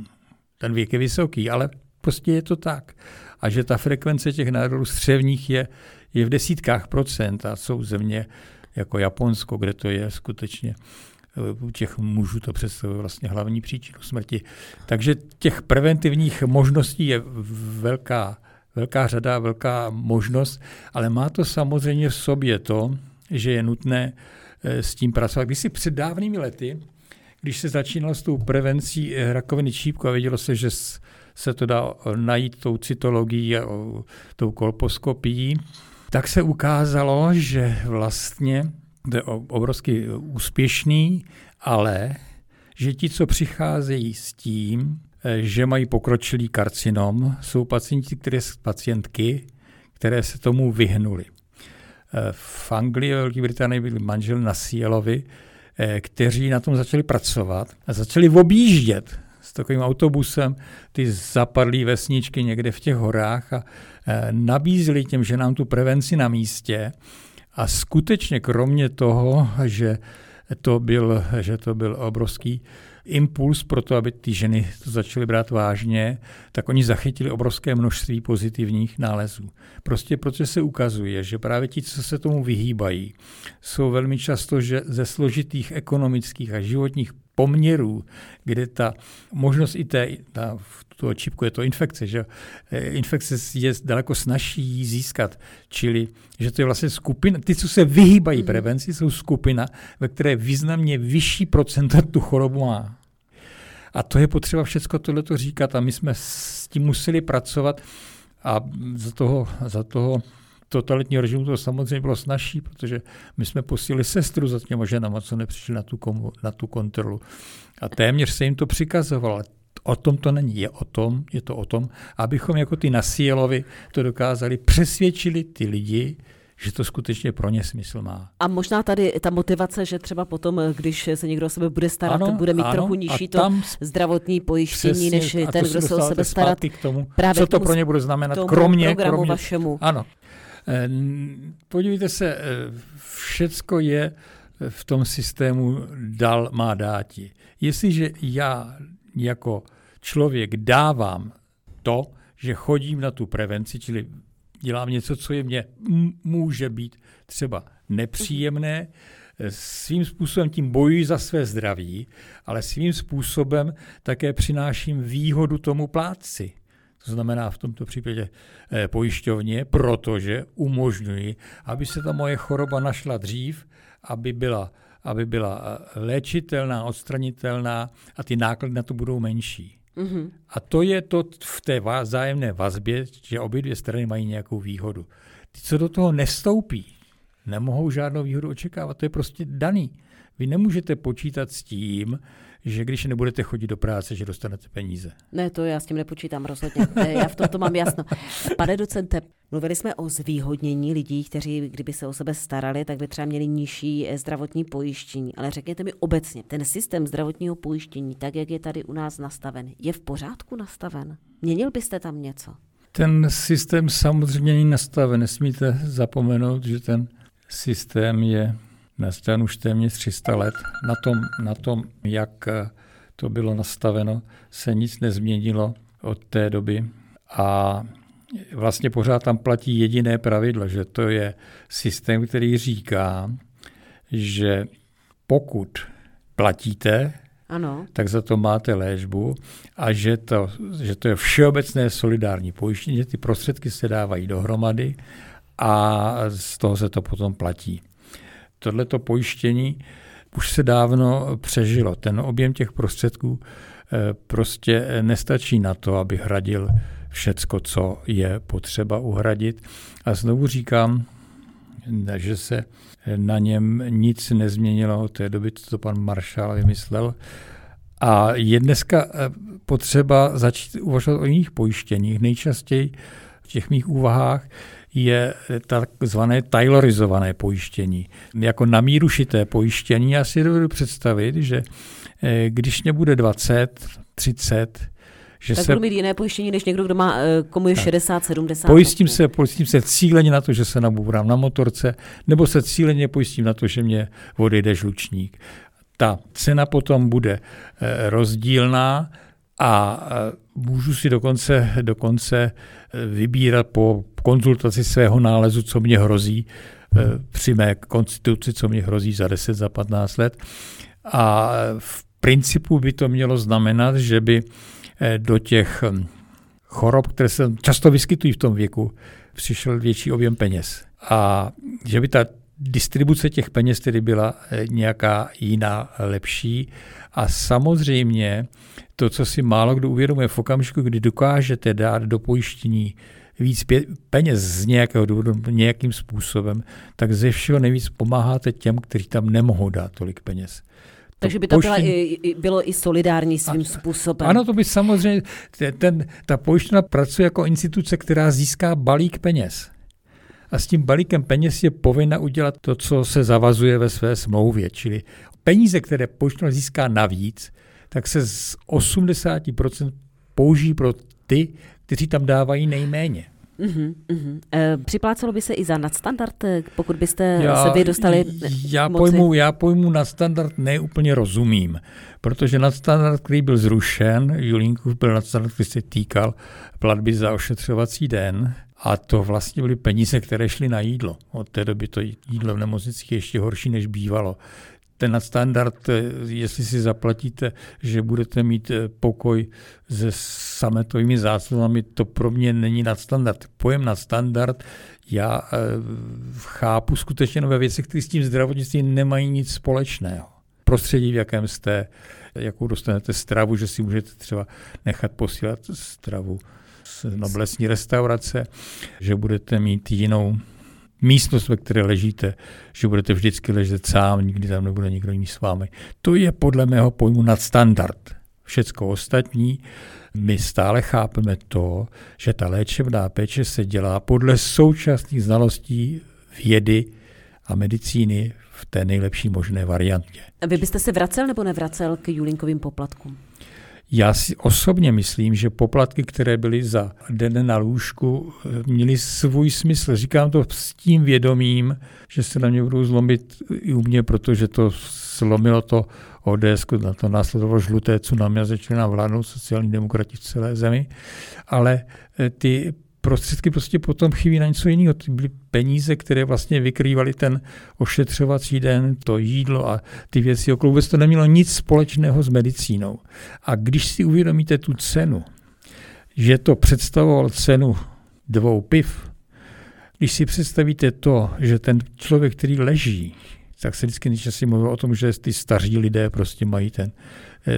Ten věk je vysoký, ale prostě je to tak. A že ta frekvence těch nádorů střevních je, je v desítkách procent a jsou země jako Japonsko, kde to je skutečně u těch mužů to představuje vlastně hlavní příčinu smrti. Takže těch preventivních možností je velká, velká řada, velká možnost, ale má to samozřejmě v sobě to, že je nutné eh, s tím pracovat. Když si před dávnými lety, když se začínalo s tou prevencí eh, rakoviny čípku a vědělo se, že se to dá najít tou cytologií a tou kolposkopií, tak se ukázalo, že vlastně to je obrovsky úspěšný, ale že ti, co přicházejí s tím, eh, že mají pokročilý karcinom, jsou pacienti, které, pacientky, které se tomu vyhnuli. Eh, v Anglii a Velké Británii byli manžel na Sielovi, eh, kteří na tom začali pracovat a začali objíždět s takovým autobusem ty zapadlé vesničky někde v těch horách a nabízeli těm ženám tu prevenci na místě a skutečně kromě toho, že to byl, že to byl obrovský impuls pro to, aby ty ženy to začaly brát vážně, tak oni zachytili obrovské množství pozitivních nálezů. Prostě protože se ukazuje, že právě ti, co se tomu vyhýbají, jsou velmi často že ze složitých ekonomických a životních poměrů, kde ta možnost i té, ta, v toho čipku je to infekce, že e, infekce je daleko snažší získat, čili že to je vlastně skupina, ty, co se vyhýbají mhm. prevenci, jsou skupina, ve které významně vyšší procenta tu chorobu má. A to je potřeba všechno tohleto říkat a my jsme s tím museli pracovat a za toho, za toho totalitního režimu to samozřejmě bylo snažší, protože my jsme posílili sestru za těma ženama, co nepřišli na tu, komu, na tu kontrolu. A téměř se jim to přikazovalo. O tom to není, je o tom, je to o tom, abychom jako ty nasílovi to dokázali, přesvědčili ty lidi, že to skutečně pro ně smysl má. A možná tady ta motivace, že třeba potom, když se někdo o sebe bude starat, ano, bude mít ano, trochu nižší to zdravotní pojištění, přesně, než ten, kdo se o sebe starat. K tomu, právě co to pro ně bude znamenat, kromě, kromě vašemu. Ano. Eh, podívejte se, eh, všecko je v tom systému dal má dáti. Jestliže já jako člověk dávám to, že chodím na tu prevenci, čili dělám něco, co je mně může být třeba nepříjemné, svým způsobem tím bojuji za své zdraví, ale svým způsobem také přináším výhodu tomu plátci. to znamená v tomto případě eh, pojišťovně, protože umožňuji, aby se ta moje choroba našla dřív, aby byla, aby byla eh, léčitelná, odstranitelná a ty náklady na to budou menší. Mm-hmm. A to je to v té vzájemné vazbě, že obě dvě strany mají nějakou výhodu. Ty, co do toho nestoupí, nemohou žádnou výhodu očekávat. To je prostě daný. Vy nemůžete počítat s tím, že když nebudete chodit do práce, že dostanete peníze. Ne, to já s tím nepočítám rozhodně. Já v tomto mám jasno. Pane docente, mluvili jsme o zvýhodnění lidí, kteří, kdyby se o sebe starali, tak by třeba měli nižší eh, zdravotní pojištění. Ale řekněte mi obecně, ten systém zdravotního pojištění, tak jak je tady u nás nastaven, je v pořádku nastaven? Měnil byste tam něco? Ten systém samozřejmě není nastaven. Nesmíte zapomenout, že ten systém je nastaven už téměř 300 let. Na tom, na tom, jak to bylo nastaveno, se nic nezměnilo od té doby. A vlastně pořád tam platí jediné pravidlo, že to je systém, který říká, že pokud platíte, ano. tak za to máte léčbu a že to, že to je všeobecné solidární pojištění, že ty prostředky se dávají dohromady a z toho se to potom platí. Tohleto pojištění už se dávno přežilo. Ten objem těch prostředků eh, prostě nestačí na to, aby hradil všecko, co je potřeba uhradit. A znovu říkám, že se na něm nic nezměnilo od té doby, co to pan Maršál vymyslel. A je dneska eh, potřeba začít uvažovat o jiných pojištěních. Nejčastěji v těch mých úvahách je takzvané taylorizované pojištění. Jako na míru šité pojištění já si dovedu představit, že eh, když mě bude 20, 30, že tak se... budu mít jiné pojištění, než někdo, kdo má, eh, komu je 60, 70. Pojistím se, pojistím se cíleně na to, že se nabourám na motorce, nebo se cíleně pojistím na to, že mě odejde žlučník. Ta cena potom bude eh, rozdílná a můžu si dokonce, dokonce vybírat po konzultaci svého nálezu, co mě hrozí při mé konstituci, co mě hrozí za 10, za 15 let. A v principu by to mělo znamenat, že by Eh, do těch chorob, které se často vyskytují v tom věku, přišel větší objem peněz. A že by ta distribuce těch peněz tedy byla eh, nějaká jiná, lepší. A samozřejmě to, co si málo kdo uvědomuje v okamžiku, kdy dokážete dát do pojištění víc peněz z nějakého důvodu, nějakým způsobem, tak ze všeho nejvíc pomáháte těm, kteří tam nemohou dát tolik peněz. Takže by to pojištění... byla i, bylo i solidární svým a, způsobem. Ano, to by samozřejmě, ten, ta pojištěna pracuje jako instituce, která získá balík peněz. A s tím balíkem peněz je povinna udělat to, co se zavazuje ve své smlouvě. Čili peníze, které pojištěna získá navíc, tak se z 80% použijí pro ty, kteří tam dávají nejméně. Uh-huh, uh-huh. E, připlácelo by se i za nadstandard, eh, pokud byste já, se vy dostali já moci? Pojmu, já pojmu nadstandard neúplně rozumím, protože nadstandard, který byl zrušen, Julínkův byl nadstandard, který se týkal platby za ošetřovací den, a to vlastně byly peníze, které šly na jídlo. Od té doby to jídlo v nemocnicích je ještě horší, než bývalo ten nadstandard, eh, jestli si zaplatíte, že budete mít eh, pokoj se sametovými záclonami, to pro mě není nadstandard. Pojem nadstandard já e, chápu skutečně ve věcech, které s tím zdravotnictvím nemají nic společného. Prostředí, v jakém jste, jakou dostanete stravu, že si můžete třeba nechat posílat stravu noblesní restaurace, že budete mít jinou místnost, ve které ležíte, že budete vždycky ležet sám, nikdy tam nebude nikdo jiný s vámi. To je podle mého pojmu nadstandard. Všecko ostatní, my stále chápeme to, že ta léčebná péče se dělá podle současných znalostí vědy a medicíny v té nejlepší možné variantě. A vy byste se vracel nebo nevracel k Julinkovým poplatkům? Já si osobně myslím, že poplatky, které byly za den na lůžku, měly svůj smysl. Říkám to s tím vědomím, že se na mě budou zlomit i u mě, protože to slomilo to ODS, na to následovalo žluté tsunami a začali nám vládnout sociální demokrati v celé zemi. Ale eh, ty prostředky prostě potom chybí na něco jiného. To byly peníze, které vlastně vykrývaly ten ošetřovací den, to jídlo a ty věci okolo. Vůbec to nemělo nic společného s medicínou. A když si uvědomíte tu cenu, že to představoval cenu dvou piv, když si představíte to, že ten člověk, který leží, tak se vždycky nejčastěji mluví o tom, že ty staří lidé prostě mají ten,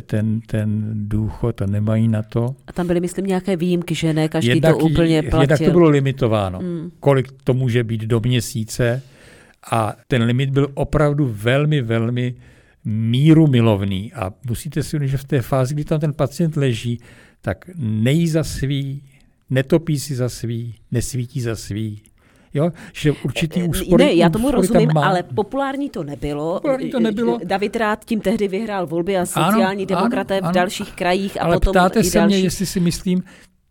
ten, ten důchod a nemají na to. A tam byly, myslím, nějaké výjimky, že ne každý jednak, to úplně platil. Jednak to bylo limitováno, mm. kolik to může být do měsíce a ten limit byl opravdu velmi, velmi míru milovný a musíte si uvědomit, že v té fázi, kdy tam ten pacient leží, tak nejí za svý, netopí si za svý, nesvítí za svý, Jo? Že určitý eh, úspory, Ne, já tomu rozumím, má. ale populární to nebylo. Populární to nebylo. David Rád tím tehdy vyhrál volby a sociální ano, demokraté ano, v dalších ano. krajích a ale potom ptáte i se mě, jestli si myslím,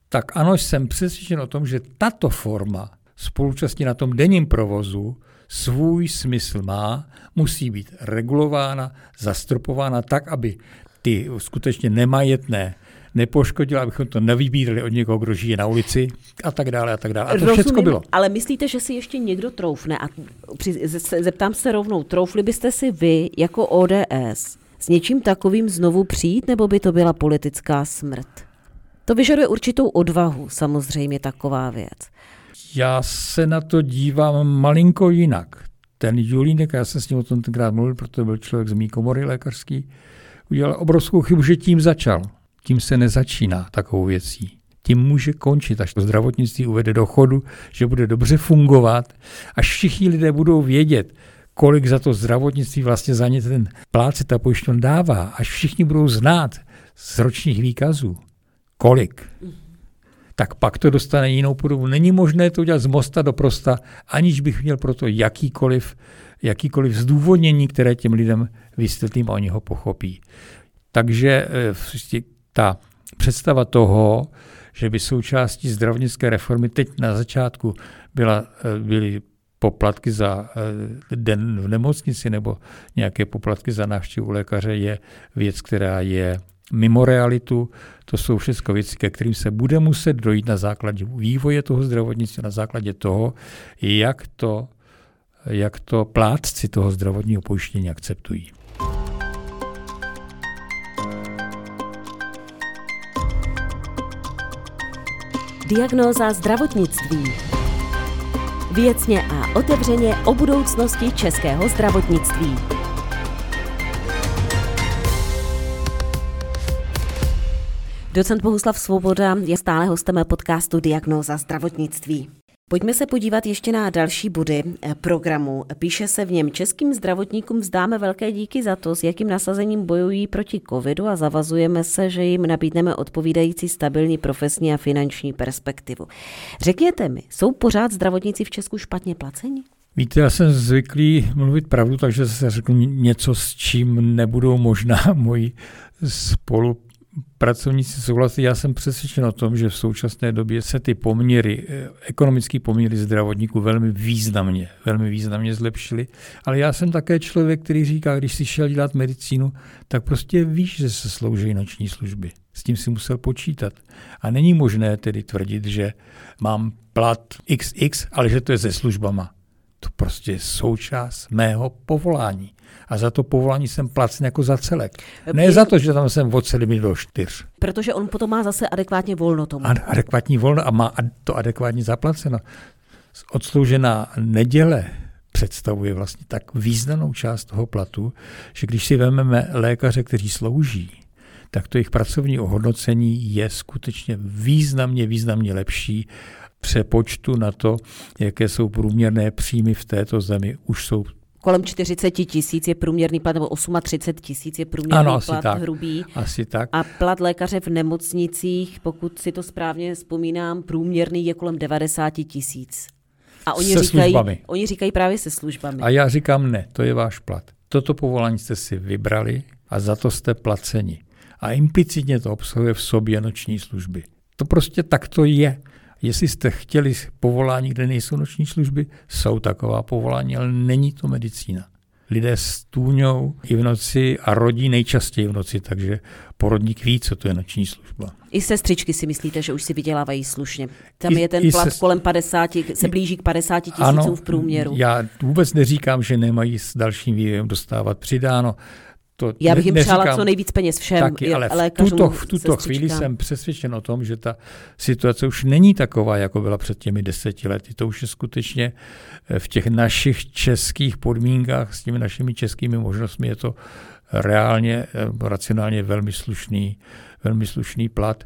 tak ano, jsem přesvědčen o tom, že tato forma spolučastí na tom denním provozu svůj smysl má, musí být regulována, zastropována tak, aby ty skutečně nemajetné nepoškodila, abychom to nevybírali od někoho, kdo žije na ulici a tak dále a tak dále. A to všechno bylo. Ale myslíte, že si ještě někdo troufne? A při, zeptám se rovnou, troufli byste si vy jako ODS s něčím takovým znovu přijít, nebo by to byla politická smrt? To vyžaduje určitou odvahu, samozřejmě taková věc. Já se na to dívám malinko jinak. Ten Julínek, já jsem s ním o tom tenkrát mluvil, protože byl člověk z mý komory lékařský, udělal obrovskou chybu, že tím začal. Tím se nezačíná takovou věcí. Tím může končit, až to zdravotnictví uvede do chodu, že bude dobře fungovat, až všichni lidé budou vědět, kolik za to zdravotnictví vlastně za ně ten pláce ta pojišťovna dává, až všichni budou znát z ročních výkazů, kolik, tak pak to dostane jinou podobu. Není možné to udělat z mosta do prosta, aniž bych měl pro to jakýkoliv, jakýkoliv zdůvodnění, které těm lidem vysvětlím a oni ho pochopí. Takže eh, ta představa toho, že by součástí zdravotnické reformy teď na začátku byla, eh, byly poplatky za eh, den v nemocnici nebo nějaké poplatky za návštěvu lékaře je věc, která je mimo realitu. To jsou všechno věci, ke kterým se bude muset dojít na základě vývoje toho zdravotnictví, na základě toho, jak to, jak to plátci toho zdravotního pojištění akceptují. Diagnóza zdravotnictví. Věcně a otevřeně o budoucnosti českého zdravotnictví. Docent Bohuslav Svoboda je stále hostem podcastu Diagnóza zdravotnictví. Pojďme se podívat ještě na další body eh, programu. Píše se v něm, českým zdravotníkům vzdáme velké díky za to, s jakým nasazením bojují proti covidu a zavazujeme se, že jim nabídneme odpovídající stabilní profesní a finanční perspektivu. Řekněte mi, jsou pořád zdravotníci v Česku špatně placeni? Víte, já jsem zvyklý mluvit pravdu, takže se řeknu něco, s čím nebudou možná moji spolu pracovníci souhlasí. Já jsem přesvědčen o tom, že v současné době se ty poměry, eh, ekonomické poměry zdravotníků velmi významně, velmi významně zlepšily. Ale já jsem také člověk, který říká, když si šel dělat medicínu, tak prostě víš, že se slouží noční služby. S tím si musel počítat. A není možné tedy tvrdit, že mám plat XX, ale že to je se službama. To prostě je součást mého povolání a za to povolání jsem placen jako za celek. Ne za to, že tam jsem od sedmi do čtyř. Protože on potom má zase adekvátně volno tomu. Ad, adekvátní volno a má to adekvátně zaplaceno. Odsloužená neděle představuje vlastně tak významnou část toho platu, že když si vezmeme lékaře, kteří slouží, tak to jejich pracovní ohodnocení je skutečně významně, významně lepší přepočtu na to, jaké jsou průměrné příjmy v této zemi, už jsou kolem 40 tisíc je průměrný plat, nebo 38 tisíc je průměrný ano, plat tak, hrubý. Asi tak. A plat lékaře v nemocnicích, pokud si to správně vzpomínám, průměrný je kolem 90 tisíc. A oni se říkají, službami. oni říkají právě se službami. A já říkám ne, to je váš plat. Toto povolání jste si vybrali a za to jste placeni. A implicitně to obsahuje v sobě noční služby. To prostě takto je. Jestli jste chtěli povolání, kde nejsou noční služby, jsou taková povolání, ale není to medicína. Lidé stůňou i v noci a rodí nejčastěji v noci, takže porodník ví, co to je noční služba. I sestřičky si myslíte, že už si vydělávají slušně. Tam I, je ten plat sest... kolem 50, se blíží k 50 tisícům v průměru. Já vůbec neříkám, že nemají s dalším vývojem dostávat přidáno. To Já bych jim neříkám, přála co nejvíc peněz všem taky, ale v tuto, v tuto chvíli jsem přesvědčen o tom, že ta situace už není taková, jako byla před těmi deseti lety. To už je skutečně eh, v těch našich českých podmínkách s těmi našimi českými možnostmi je to reálně, eh, racionálně velmi slušný, velmi slušný plat.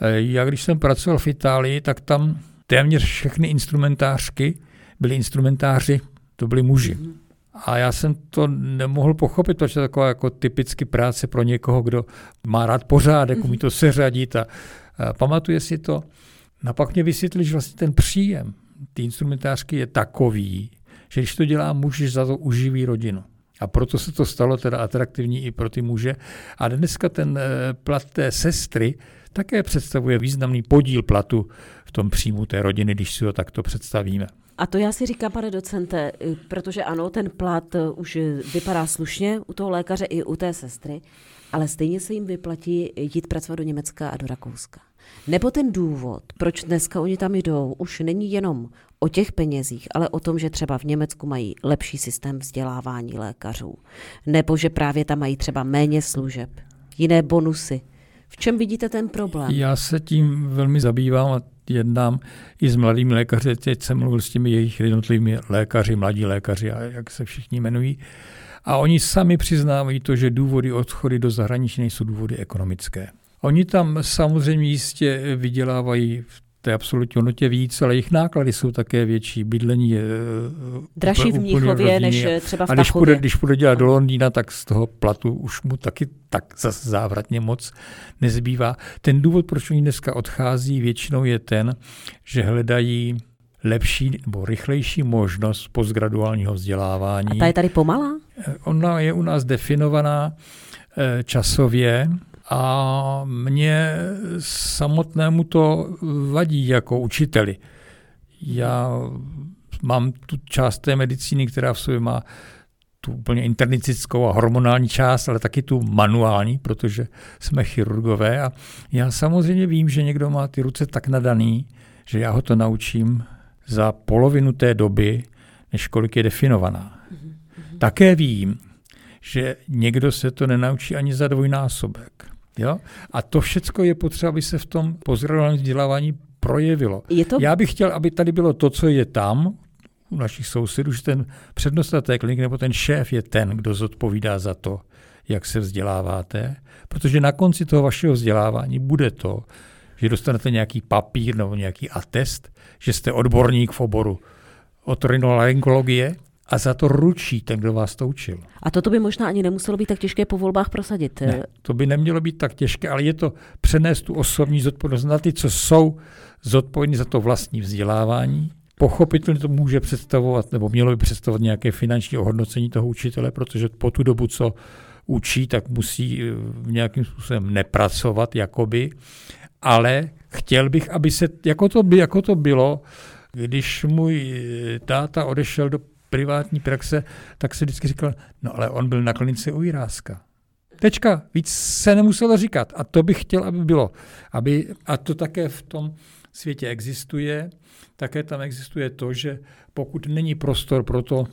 Eh, já když jsem pracoval v Itálii, tak tam téměř všechny instrumentářky byly instrumentáři, to byli muži. Mm-hmm. A já jsem to nemohl pochopit, protože je taková jako typicky práce pro někoho, kdo má rád pořádek, umí to seřadit a, a pamatuje si to. A pak mě vysvětlili, že vlastně ten příjem té instrumentářky je takový, že když to dělá muž, že za to uživí rodinu. A proto se to stalo teda atraktivní i pro ty muže. A dneska ten eh, plat té sestry také představuje významný podíl platu v tom příjmu té rodiny, když si ho takto představíme. A to já si říkám, pane docente, protože ano, ten plat eh, už vypadá slušně u toho lékaře i u té sestry, ale stejně se jim vyplatí jít pracovat do Německa a do Rakouska. Nebo ten důvod, proč dneska oni tam jdou, už není jenom o těch penězích, ale o tom, že třeba v Německu mají lepší systém vzdělávání lékařů, nebo že právě tam mají třeba méně služeb, jiné bonusy. V čem vidíte ten problém? Já se tím velmi zabývám a jednám i s mladými lékaři. Teď jsem mluvil s těmi jejich jednotlivými lékaři, mladí lékaři, a jak se všichni jmenují. A oni sami přiznávají to, že důvody odchody do zahraničí nejsou důvody ekonomické. Oni tam samozřejmě jistě vydělávají v té absolutní hodnotě víc, ale jejich náklady jsou také větší. Bydlení je eh, dražší v Mnichově než třeba v A když půjde, když půjde dělat do Londýna, tak z toho platu už mu taky tak zase závratně moc nezbývá. Ten důvod, proč oni dneska odchází, většinou je ten, že hledají lepší nebo rychlejší možnost postgraduálního vzdělávání. A ta je tady pomalá? Eh, ona je u nás definovaná eh, časově, a mě samotnému to vadí jako učiteli. Já mám tu část té medicíny, která v sobě má tu úplně internistickou a hormonální část, ale taky tu manuální, protože jsme chirurgové. A já samozřejmě vím, že někdo má ty ruce tak nadaný, že já ho to naučím za polovinu té doby, než kolik je definovaná. Mm-hmm. Také vím, že někdo se to nenaučí ani za dvojnásobek. Jo? A to všechno je potřeba, aby se v tom pozorování vzdělávání projevilo. Je to... Já bych chtěl, aby tady bylo to, co je tam, u našich sousedů, že ten přednosta té kliniky nebo ten šéf je ten, kdo zodpovídá za to, jak se vzděláváte, protože na konci toho vašeho vzdělávání bude to, že dostanete nějaký papír nebo nějaký atest, že jste odborník v oboru otorinolaryngologie a za to ručí ten, kdo vás to učil. A toto by možná ani nemuselo být tak těžké po volbách prosadit. Ne, to by nemělo být tak těžké, ale je to přenést tu osobní zodpovědnost na ty, co jsou zodpovědní za to vlastní vzdělávání. Pochopitelně to může představovat, nebo mělo by představovat nějaké finanční ohodnocení toho učitele, protože po tu dobu, co učí, tak musí eh, v nějakým způsobem nepracovat, jakoby. Ale chtěl bych, aby se, jako to, by, jako to bylo, když můj eh, táta odešel do privátní praxe, tak se vždycky říkal, no ale on byl na klinice u Jiráska. Tečka, víc se nemuselo říkat. A to bych chtěl, aby bylo. Aby, a to také v tom světě existuje. Také tam existuje to, že pokud není prostor pro to,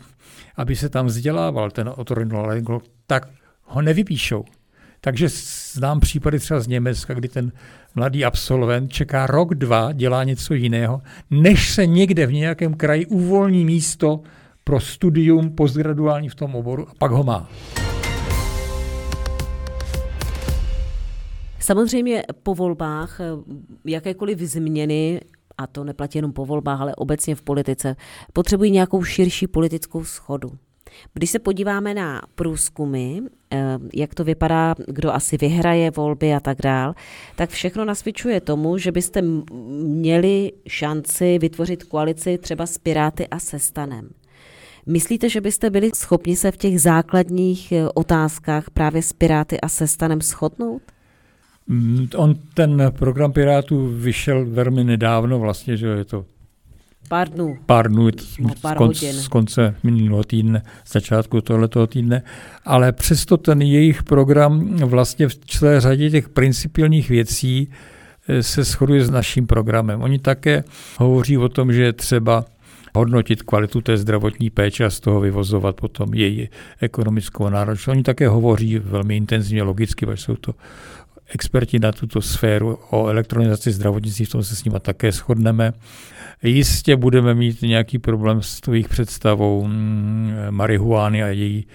aby se tam vzdělával ten otorinolaryngolog, tak ho nevypíšou. Takže znám případy třeba z Německa, kdy ten mladý absolvent čeká rok, dva, dělá něco jiného, než se někde v nějakém kraji uvolní místo pro studium postgraduální v tom oboru a pak ho má. Samozřejmě po volbách jakékoliv změny a to neplatí jenom po volbách, ale obecně v politice, potřebují nějakou širší politickou schodu. Když se podíváme na průzkumy, eh, jak to vypadá, kdo asi vyhraje volby a tak dál, tak všechno nasvědčuje tomu, že byste měli šanci vytvořit koalici třeba s Piráty a se Stanem. Myslíte, že byste byli schopni se v těch základních eh, otázkách právě s Piráty a se Stanem shodnout? Mm, on ten program Pirátů vyšel velmi nedávno, vlastně, že je to Pár dnů. Pár dnů, no, pár z, konce, z konce minulého týdne, začátku tohoto týdne, ale přesto ten jejich program vlastně v celé řadě těch principiálních věcí eh, se shoduje s naším programem. Oni také hovoří o tom, že je třeba hodnotit kvalitu té zdravotní péče a z toho vyvozovat potom její ekonomickou náročnost. Oni také hovoří velmi intenzivně logicky, protože jsou to experti na tuto sféru o elektronizaci zdravotnictví, v tom se s nimi také shodneme. Jistě budeme mít nějaký problém s tvých představou mm, marihuány a její,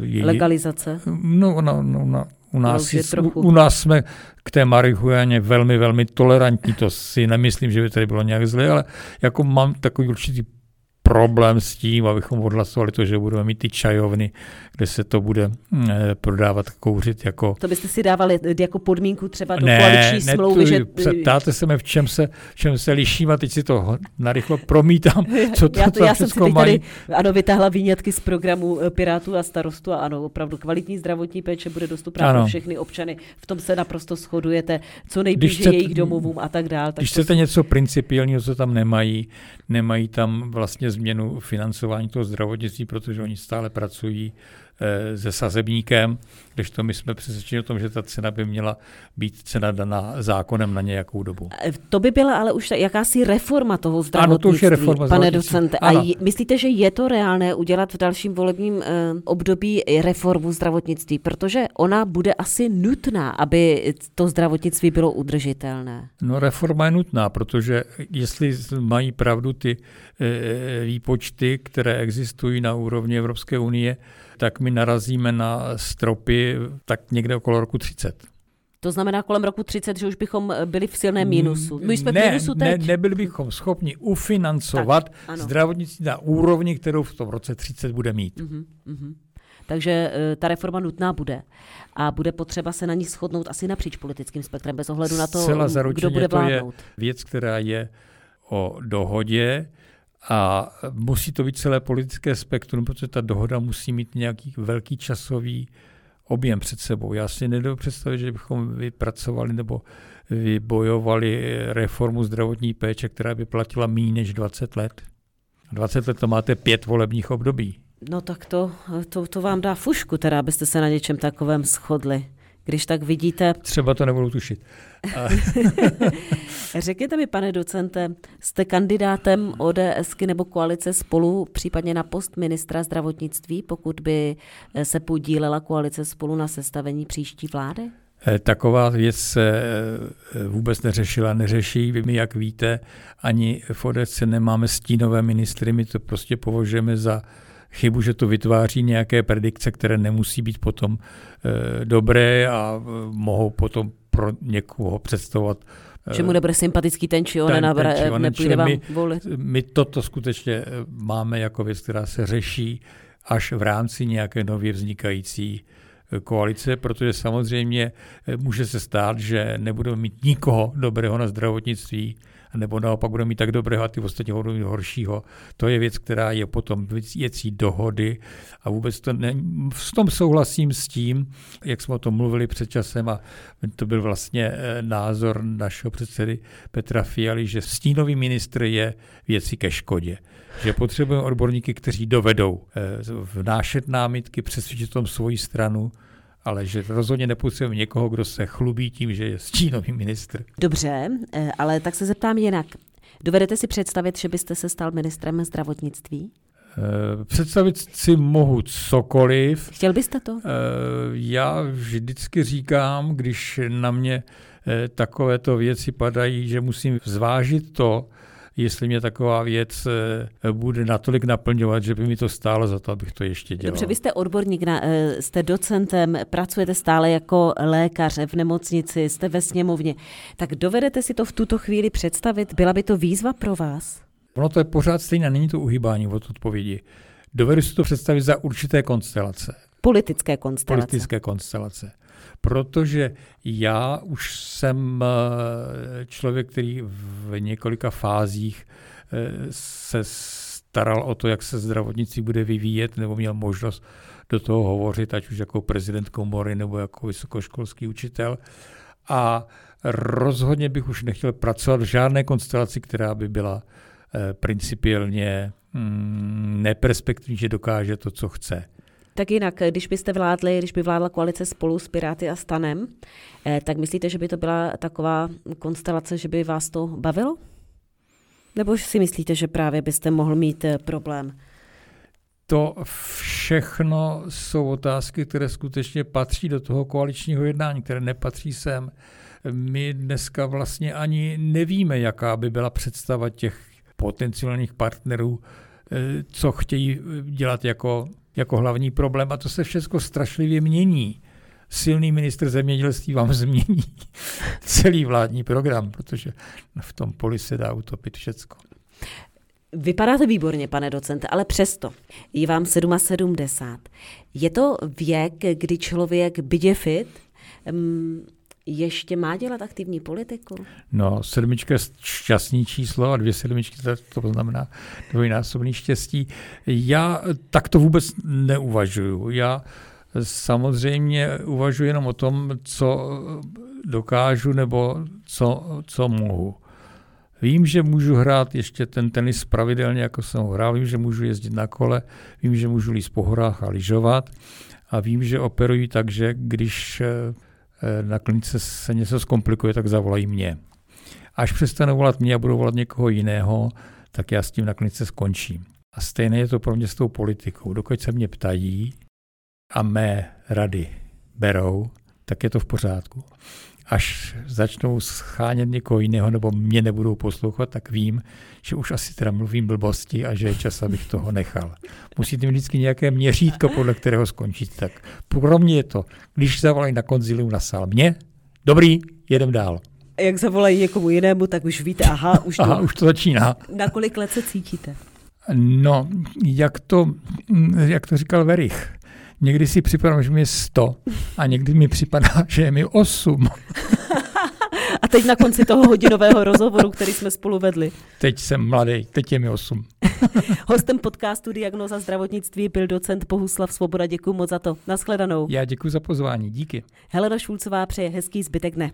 její legalizace. No, no, no, no u nás, u, u nás jsme k té marihuaně velmi, velmi tolerantní, to si nemyslím, že by tady bylo nějak zlé, ale jako mám takový určitý problém s tím, abychom odhlasovali to, že budeme mít ty čajovny, kde se to bude eh, prodávat, kouřit jako... To byste si dávali jako podmínku třeba do ne, koaliční ne, smlouvy, že... Ptáte se mě, v čem se, v čem se liším a teď si to narychlo promítám, co to já, to, já jsem si teď tady, ano, vytáhla výňatky z programu eh, Pirátů a starostu a ano, opravdu kvalitní zdravotní péče bude dostupná pro všechny občany. V tom se naprosto shodujete, co nejblíže jejich domovům a tak dále. Když chcete něco principiálního, co tam nemají, nemají tam vlastně změnu financování toho zdravotnictví, protože oni stále pracují Eh, se sazebníkem, když to my jsme přesvědčeni o tom, že ta cena by měla být cena daná zákonem na nějakou dobu. Eh, to by byla ale už jakási reforma toho zdravotnictví, ano, to už je reforma pane docente. A myslíte, že je to reálné udělat v dalším volebním eh, období reformu zdravotnictví, protože ona bude asi nutná, aby to zdravotnictví bylo udržitelné? No reforma je nutná, protože jestli mají pravdu ty eh, výpočty, které existují na úrovni Evropské unie, tak my narazíme na stropy tak někde okolo roku 30. To znamená kolem roku 30, že už bychom byli v silném mínusu. My jsme ne, v mínusu teď. Ne, nebyli bychom schopni ufinancovat tak, zdravotnictví na úrovni, kterou v tom roce 30 bude mít. Uh-huh, uh-huh. Takže uh, ta reforma nutná bude. A bude potřeba se na ní shodnout asi napříč politickým spektrem, bez ohledu na to, kdo bude vládnout. To je věc, která je o dohodě, a musí to být celé politické spektrum, protože ta dohoda musí mít nějaký velký časový objem před sebou. Já si nedovedu představit, že bychom vypracovali nebo vybojovali reformu zdravotní péče, která by platila méně než 20 let. 20 let to máte pět volebních období. No tak to, to, to vám dá fušku, teda, abyste se na něčem takovém shodli když tak vidíte. Třeba to nebudu tušit. Řekněte mi, pane docente, jste kandidátem ODSky nebo koalice spolu, případně na post ministra zdravotnictví, pokud by se podílela koalice spolu na sestavení příští vlády? Eh, taková věc se eh, vůbec neřešila, neřeší. My, jak víte, ani v ODS nemáme stínové ministry, my to prostě považujeme za chybu, že to vytváří nějaké predikce, které nemusí být potom e, dobré a e, mohou potom pro někoho představovat e, že mu nebude sympatický ten či onen a nepůjde vám my, volit. My toto skutečně máme jako věc, která se řeší až v rámci nějaké nově vznikající koalice, protože samozřejmě může se stát, že nebudeme mít nikoho dobrého na zdravotnictví, nebo naopak budou mít tak dobrého a ty ostatní budou mít horšího. To je věc, která je potom věcí dohody a vůbec to ne, v tom souhlasím s tím, jak jsme o tom mluvili před časem a to byl vlastně eh, názor našeho předsedy Petra Fialy, že stínový ministr je věci ke škodě že potřebujeme odborníky, kteří dovedou eh, vnášet námitky, přesvědčit tom svoji stranu, ale že rozhodně nepotřebujeme někoho, kdo se chlubí tím, že je stínový ministr. Dobře, eh, ale tak se zeptám jinak. Dovedete si představit, že byste se stal ministrem zdravotnictví? Eh, představit si mohu cokoliv. Chtěl byste to? Eh, já vždycky říkám, když na mě takovéto věci padají, že musím zvážit to, jestli mě taková věc eh, bude natolik naplňovat, že by mi to stálo za to, abych to ještě dělal. Dobře, vy jste odborník, na, eh, jste docentem, pracujete stále jako lékař v nemocnici, jste ve sněmovně. Tak dovedete si to v tuto chvíli představit? Byla by to výzva pro vás? Ono to je pořád stejné, není to uhýbání od odpovědi. Dovedu si to představit za určité konstelace. Politické konstelace. Politické konstelace protože já už jsem eh, člověk, který v několika fázích eh, se staral o to, jak se zdravotnictví bude vyvíjet, nebo měl možnost do toho hovořit, ať už jako prezident komory nebo jako vysokoškolský učitel. A rozhodně bych už nechtěl pracovat v žádné konstelaci, která by byla eh, principiálně mm, neperspektivní, že dokáže to, co chce. Tak jinak, když byste vládli, když by vládla koalice spolu s Piráty a Stanem, eh, tak myslíte, že by to byla taková konstelace, že by vás to bavilo? Nebo si myslíte, že právě byste mohl mít eh, problém? To všechno jsou otázky, které skutečně patří do toho koaličního jednání, které nepatří sem. My dneska vlastně ani nevíme, jaká by byla představa těch potenciálních partnerů, eh, co chtějí dělat jako, jako hlavní problém. A to se všechno strašlivě mění silný ministr zemědělství vám změní celý vládní program, protože v tom poli se dá utopit všecko. Vypadáte výborně, pane docente, ale přesto je vám 77. Je to věk, kdy člověk bydě fit, ještě má dělat aktivní politiku? No, sedmička je šťastný číslo a dvě sedmičky, to znamená dvojnásobný štěstí. Já tak to vůbec neuvažuju. Já samozřejmě uvažuji jenom o tom, co dokážu nebo co, co mohu. Vím, že můžu hrát ještě ten tenis pravidelně, jako jsem ho hrál, vím, že můžu jezdit na kole, vím, že můžu líst po horách a lyžovat a vím, že operuji tak, že když eh, na klinice se něco zkomplikuje, tak zavolají mě. Až přestanu volat mě a budou volat někoho jiného, tak já s tím na klinice skončím. A stejné je to pro mě s tou politikou. Dokud se mě ptají, a mé rady berou, tak je to v pořádku. Až začnou schánět někoho jiného nebo mě nebudou poslouchat, tak vím, že už asi teda mluvím blbosti a že je čas, abych toho nechal. Musíte mít vždycky nějaké měřítko, podle kterého skončit. Tak pro mě je to, když zavolají na konzilium na sál mě, dobrý, jedem dál. Jak zavolají někomu jinému, tak už víte, aha, už to, aha, už to začíná. Na kolik let se cítíte? No, jak to, jak to říkal Verich, Někdy si připadám, že mi je 100 a někdy mi připadá, že je mi 8. A teď na konci toho hodinového rozhovoru, který jsme spolu vedli. Teď jsem mladý, teď je mi 8. Hostem podcastu Diagnoza zdravotnictví byl docent Bohuslav Svoboda. Děkuji moc za to. Naschledanou. Já děkuji za pozvání. Díky. Helena Šulcová přeje hezký zbytek dne.